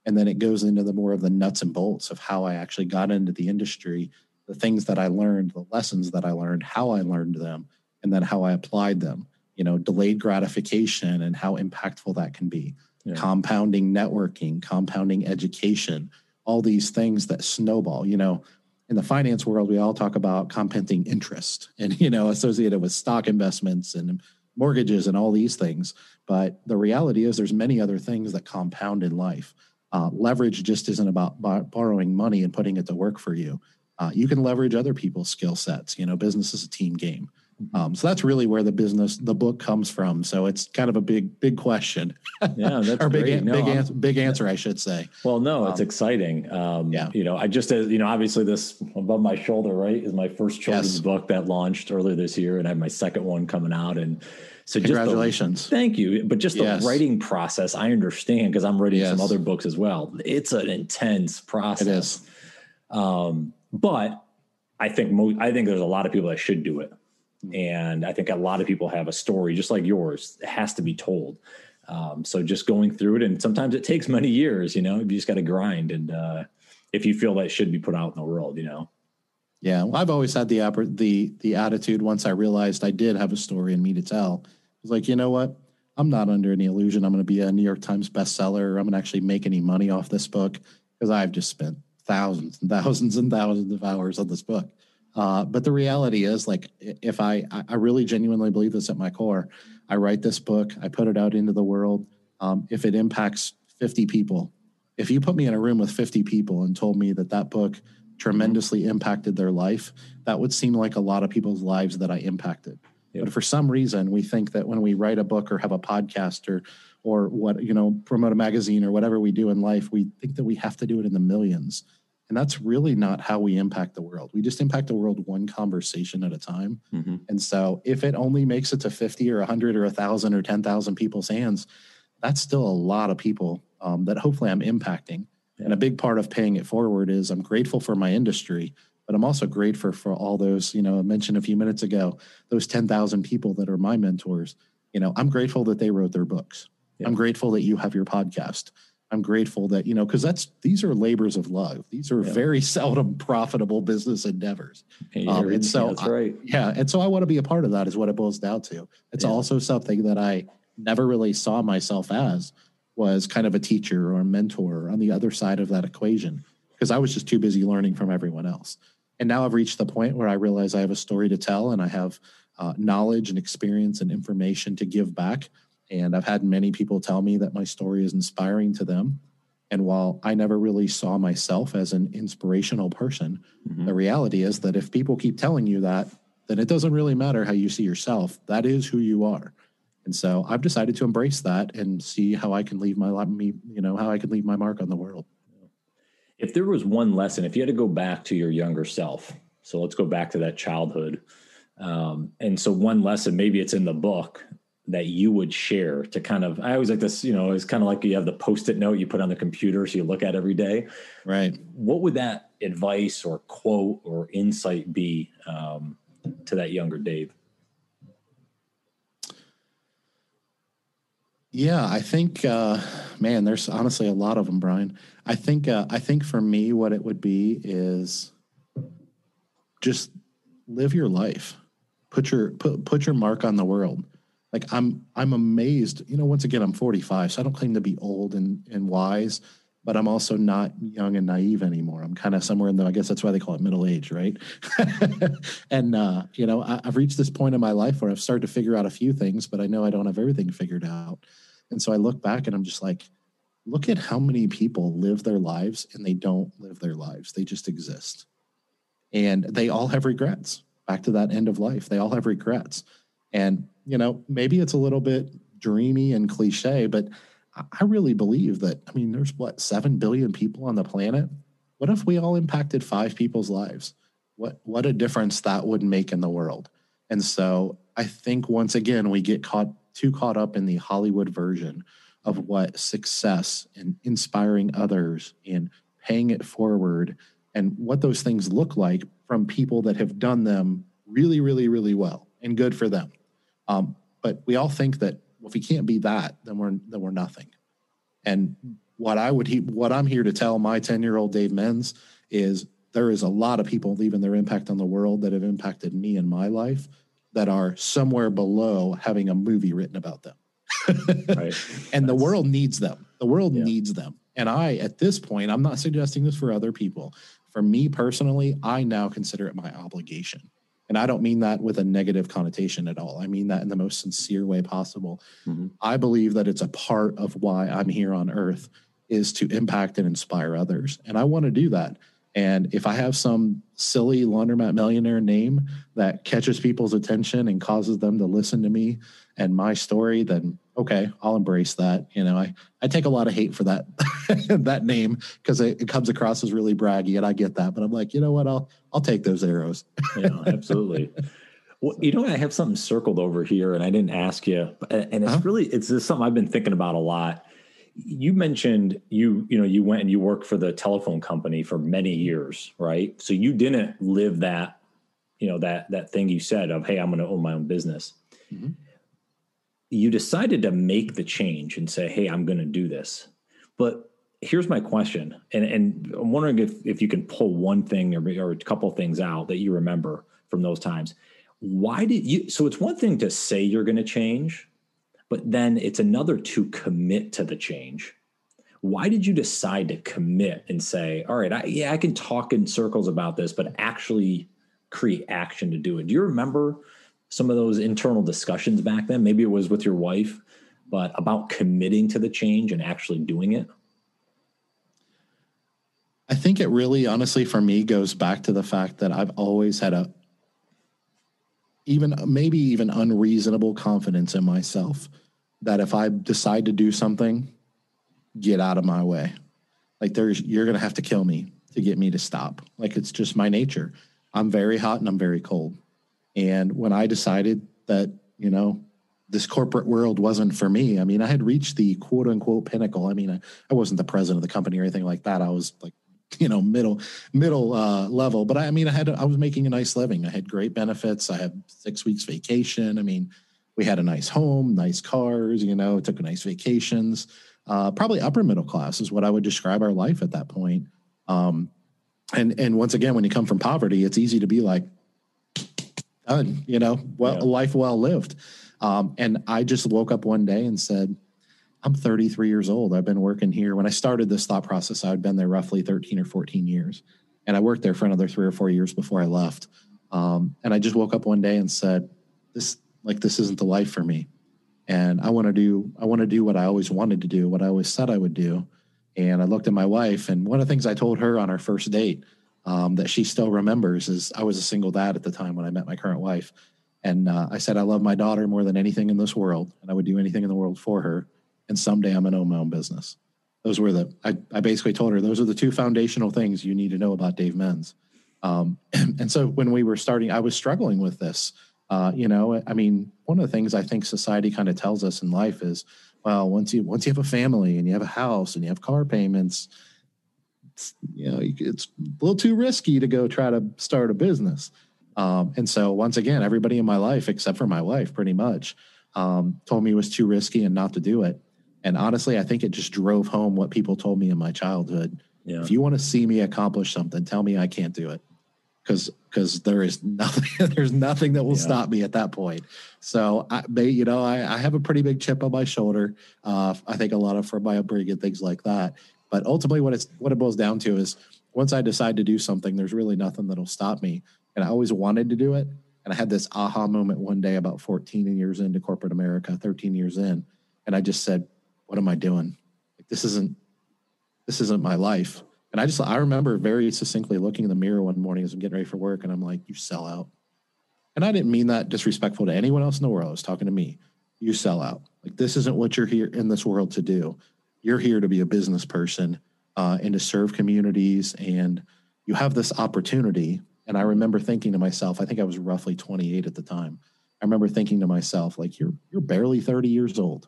S2: And then it goes into the more of the nuts and bolts of how I actually got into the industry, the things that I learned, the lessons that I learned, how I learned them, and then how I applied them. You know, delayed gratification and how impactful that can be, yeah. compounding networking, compounding education, all these things that snowball. You know, in the finance world, we all talk about compounding interest and, you know, associated with stock investments and mortgages and all these things. But the reality is there's many other things that compound in life. Uh, leverage just isn't about borrowing money and putting it to work for you. Uh, you can leverage other people's skill sets. You know, business is a team game. Um, so that's really where the business, the book comes from. So it's kind of a big, big question.
S1: Yeah, <laughs> that's
S2: or big,
S1: great.
S2: No, big, answer, big answer, I should say.
S1: Well, no, it's um, exciting. Um, yeah. You know, I just, as you know, obviously this above my shoulder, right, is my first children's yes. book that launched earlier this year, and I have my second one coming out, and so
S2: congratulations.
S1: The, thank you. But just the yes. writing process, I understand because I'm writing yes. some other books as well. It's an intense process. It is. Um, but I think mo- I think there's a lot of people that should do it. Mm-hmm. And I think a lot of people have a story just like yours. It has to be told. Um, so just going through it, and sometimes it takes <laughs> many years. You know, you just got to grind. And uh, if you feel that should be put out in the world, you know.
S2: Yeah, well, I've always had the the the attitude. Once I realized I did have a story in me to tell, I was like, you know what? I'm not under any illusion. I'm going to be a New York Times bestseller. I'm going to actually make any money off this book because I've just spent thousands and thousands and thousands of hours on this book. Uh, but the reality is, like, if I, I really genuinely believe this at my core, I write this book, I put it out into the world. Um, if it impacts 50 people, if you put me in a room with 50 people and told me that that book tremendously impacted their life, that would seem like a lot of people's lives that I impacted. Yep. But for some reason, we think that when we write a book or have a podcast or or what you know promote a magazine or whatever we do in life, we think that we have to do it in the millions. And that's really not how we impact the world. We just impact the world one conversation at a time. Mm-hmm. And so if it only makes it to 50 or 100 or 1,000 or 10,000 people's hands, that's still a lot of people um, that hopefully I'm impacting. Yeah. And a big part of paying it forward is I'm grateful for my industry, but I'm also grateful for all those, you know, I mentioned a few minutes ago, those 10,000 people that are my mentors. You know, I'm grateful that they wrote their books. Yeah. I'm grateful that you have your podcast. I'm grateful that, you know, because that's these are labors of love. These are yeah. very <laughs> seldom profitable business endeavors.
S1: Um, and so, that's right.
S2: I, yeah. And so I want to be a part of that, is what it boils down to. It's yeah. also something that I never really saw myself as was kind of a teacher or a mentor on the other side of that equation because I was just too busy learning from everyone else. And now I've reached the point where I realize I have a story to tell and I have uh, knowledge and experience and information to give back and I've had many people tell me that my story is inspiring to them. And while I never really saw myself as an inspirational person, mm-hmm. the reality is that if people keep telling you that, then it doesn't really matter how you see yourself. That is who you are. And so I've decided to embrace that and see how I can leave my me, you know, how I can leave my mark on the world.
S1: If there was one lesson, if you had to go back to your younger self, so let's go back to that childhood. Um, and so one lesson, maybe it's in the book that you would share to kind of I always like this, you know, it's kind of like you have the post-it note you put on the computer so you look at every day.
S2: Right.
S1: What would that advice or quote or insight be um, to that younger Dave?
S2: Yeah, I think, uh, man, there's honestly a lot of them, Brian. I think, uh, I think for me, what it would be is just live your life, put your put put your mark on the world like I'm I'm amazed. You know, once again, I'm 45, so I don't claim to be old and and wise, but I'm also not young and naive anymore. I'm kind of somewhere in the. I guess that's why they call it middle age, right? <laughs> and uh, you know, I, I've reached this point in my life where I've started to figure out a few things, but I know I don't have everything figured out. And so I look back and I'm just like, look at how many people live their lives and they don't live their lives. They just exist. And they all have regrets. Back to that end of life. They all have regrets. And, you know, maybe it's a little bit dreamy and cliche, but I really believe that, I mean, there's what, 7 billion people on the planet? What if we all impacted five people's lives? What, what a difference that would make in the world. And so I think once again, we get caught too caught up in the Hollywood version of what success and inspiring others and paying it forward and what those things look like from people that have done them really, really, really well and good for them. Um, but we all think that well, if we can't be that, then we're then we're nothing. And what I would he, what I'm here to tell my 10 year old Dave Menz is there is a lot of people leaving their impact on the world that have impacted me in my life that are somewhere below having a movie written about them. <laughs> right. <laughs> And That's, the world needs them. The world yeah. needs them. And I, at this point, I'm not suggesting this for other people. For me personally, I now consider it my obligation and I don't mean that with a negative connotation at all. I mean that in the most sincere way possible. Mm-hmm. I believe that it's a part of why I'm here on earth is to impact and inspire others. And I want to do that. And if I have some silly laundromat millionaire name that catches people's attention and causes them to listen to me and my story, then okay, I'll embrace that. You know, I, I take a lot of hate for that <laughs> that name because it, it, comes across as really braggy, and I get that. But I'm like, you know what? I'll I'll take those arrows.
S1: yeah, absolutely. <laughs> Well, you know, I have something circled over here, and I didn't ask you, and it's uh-huh. really it's just something I've been thinking about a lot. You mentioned you you know you went and you worked for the telephone company for many years, right? So you didn't live that you know that that thing you said of hey, I'm going to own my own business. Mm-hmm you decided to make the change and say, hey, I'm going to do this. But here's my question. And, and I'm wondering if, if you can pull one thing or, or a couple things out that you remember from those times. Why did you? So it's one thing to say you're going to change, but then it's another to commit to the change. Why did you decide to commit and say, all right, I, yeah, I can talk in circles about this, but actually create action to do it? Do you remember some of those internal discussions back then? Maybe it was with your wife, but about committing to the change and actually doing it?
S2: I think it really, honestly, for me, goes back to the fact that I've always had a, even maybe even unreasonable confidence in myself that if I decide to do something, get out of my way. Like there's, you're going to have to kill me to get me to stop. Like it's just my nature. I'm very hot and I'm very cold. And when I decided that, you know, this corporate world wasn't for me, I mean, I had reached the quote unquote pinnacle. I mean, I, I wasn't the president of the company or anything like that. I was like, you know, middle, middle uh, level. But I, I mean, I had, I was making a nice living. I had great benefits. I had six weeks vacation. I mean, we had a nice home, nice cars, you know, took nice vacations. Uh, probably upper middle class is what I would describe our life at that point. Um, and and once again, when you come from poverty, it's easy to be like, done, you know, well, yeah. life well lived. Um, and I just woke up one day and said, I'm 33 years old. I've been working here. When I started this thought process, I'd been there roughly 13 or 14 years. And I worked there for another three or four years before I left. Um, and I just woke up one day and said, this, like, this isn't the life for me. And I want to do, I want to do what I always wanted to do, what I always said I would do. And I looked at my wife, and one of the things I told her on our first date um, that she still remembers is I was a single dad at the time when I met my current wife. And uh, I said, I love my daughter more than anything in this world, and I would do anything in the world for her. And someday I'm going to own my own business. those were the I, I basically told her those are the two foundational things you need to know about Dave Menz. Um, and, <clears throat> and so when we were starting, I was struggling with this. Uh, you know, I mean, one of the things I think society kind of tells us in life is, well, once you once you have a family and you have a house and you have car payments, you know, it's a little too risky to go try to start a business. Um, and so once again, everybody in my life, except for my wife, pretty much, um, told me it was too risky and not to do it. And honestly, I think it just drove home what people told me in my childhood. Yeah. If you want to see me accomplish something, tell me I can't do it. Cause, cause there is nothing, <laughs> there's nothing that will yeah. stop me at that point. So I, they, you know, I, I have a pretty big chip on my shoulder. Uh, I think a lot of for my upbringing and things like that. But ultimately what it's, what it boils down to is once I decide to do something, there's really nothing that'll stop me. And I always wanted to do it. And I had this aha moment one day about 14 years into corporate America, 13 years in. And I just said, what am I doing? Like, this isn't this isn't my life. And I just I remember very succinctly looking in the mirror one morning as I'm getting ready for work, and I'm like, you sell out. And I didn't mean that disrespectful to anyone else in the world. I was talking to me. You sell out. Like this isn't what you're here in this world to do. You're here to be a business person uh, and to serve communities, and you have this opportunity. And I remember thinking to myself, I think I was roughly 28 at the time. I remember thinking to myself, like, you're you're barely 30 years old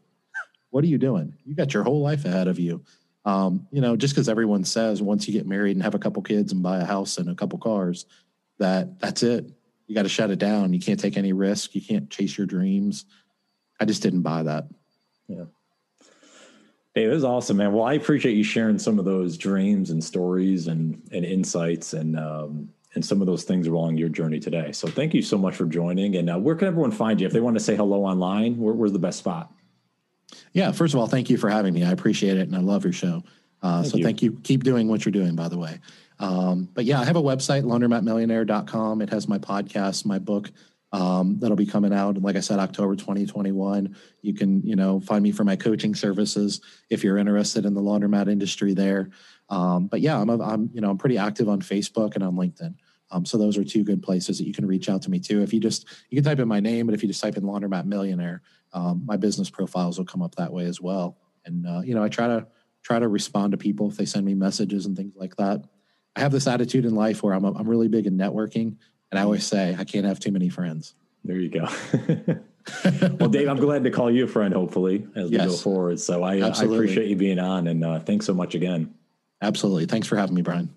S2: what are you doing? You got your whole life ahead of you. Um, you know, just because everyone says once you get married and have a couple kids and buy a house and a couple cars, that that's it. You got to shut it down. You can't take any risk. You can't chase your dreams. I just didn't buy that.
S1: Yeah. Hey, it was awesome, man. Well, I appreciate you sharing some of those dreams and stories and and insights and um, and some of those things along your journey today. So, thank you so much for joining. And uh, where can everyone find you if they want to say hello online? Where, where's the best spot?
S2: Yeah, first of all, thank you for having me. I appreciate it and I love your show. Uh, thank so you. thank you. Keep doing what you're doing, by the way. Um, but yeah, I have a website, laundromatmillionaire.com. It has my podcast, my book um, that'll be coming out. Like I said, October 2021. You can, you know, find me for my coaching services if you're interested in the laundromat industry there. Um, but yeah, I'm, a, I'm, you know, I'm pretty active on Facebook and on LinkedIn. Um, so those are two good places that you can reach out to me too. If you just, you can type in my name, but if you just type in laundromat millionaire, um, my business profiles will come up that way as well. And uh, you know, I try to try to respond to people if they send me messages and things like that. I have this attitude in life where I'm I'm really big in networking, and I always say I can't have too many friends.
S1: There you go. <laughs> well, Dave, I'm glad to call you a friend. Hopefully, as we go forward. So I, I, appreciate you being on, and uh, thanks so much again.
S2: Absolutely. Thanks for having me, Brian.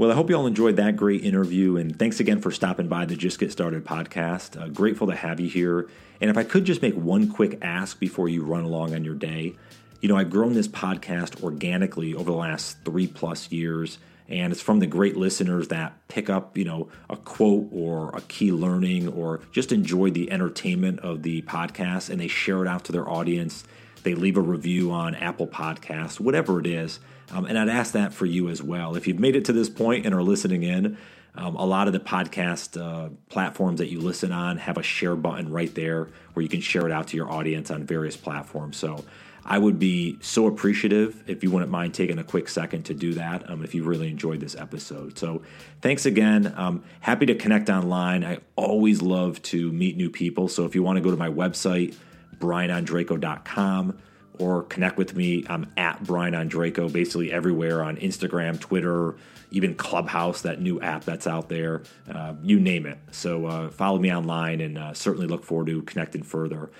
S1: Well, I hope you all enjoyed that great interview, and thanks again for stopping by the Just Get Started podcast. Uh, grateful to have you here. And if I could just make one quick ask before you run along on your day, you know, I've grown this podcast organically over the last three plus years, and it's from the great listeners that pick up, you know, a quote or a key learning or just enjoy the entertainment of the podcast and they share it out to their audience. They leave a review on Apple Podcasts, whatever it is. Um, and I'd ask that for you as well. If you've made it to this point and are listening in, um, a lot of the podcast uh, platforms that you listen on have a share button right there where you can share it out to your audience on various platforms. So I would be so appreciative if you wouldn't mind taking a quick second to do that um, if you really enjoyed this episode. So thanks again. Um, happy to connect online. I always love to meet new people. So if you want to go to my website, brianondrako.com or connect with me. I'm at Brian Ondrako, basically everywhere on Instagram, Twitter, even Clubhouse, that new app that's out there. Uh, you name it. So uh, follow me online and uh, certainly look forward to connecting further.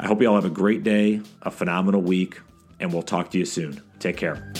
S1: I hope you all have a great day, a phenomenal week, and we'll talk to you soon. Take care.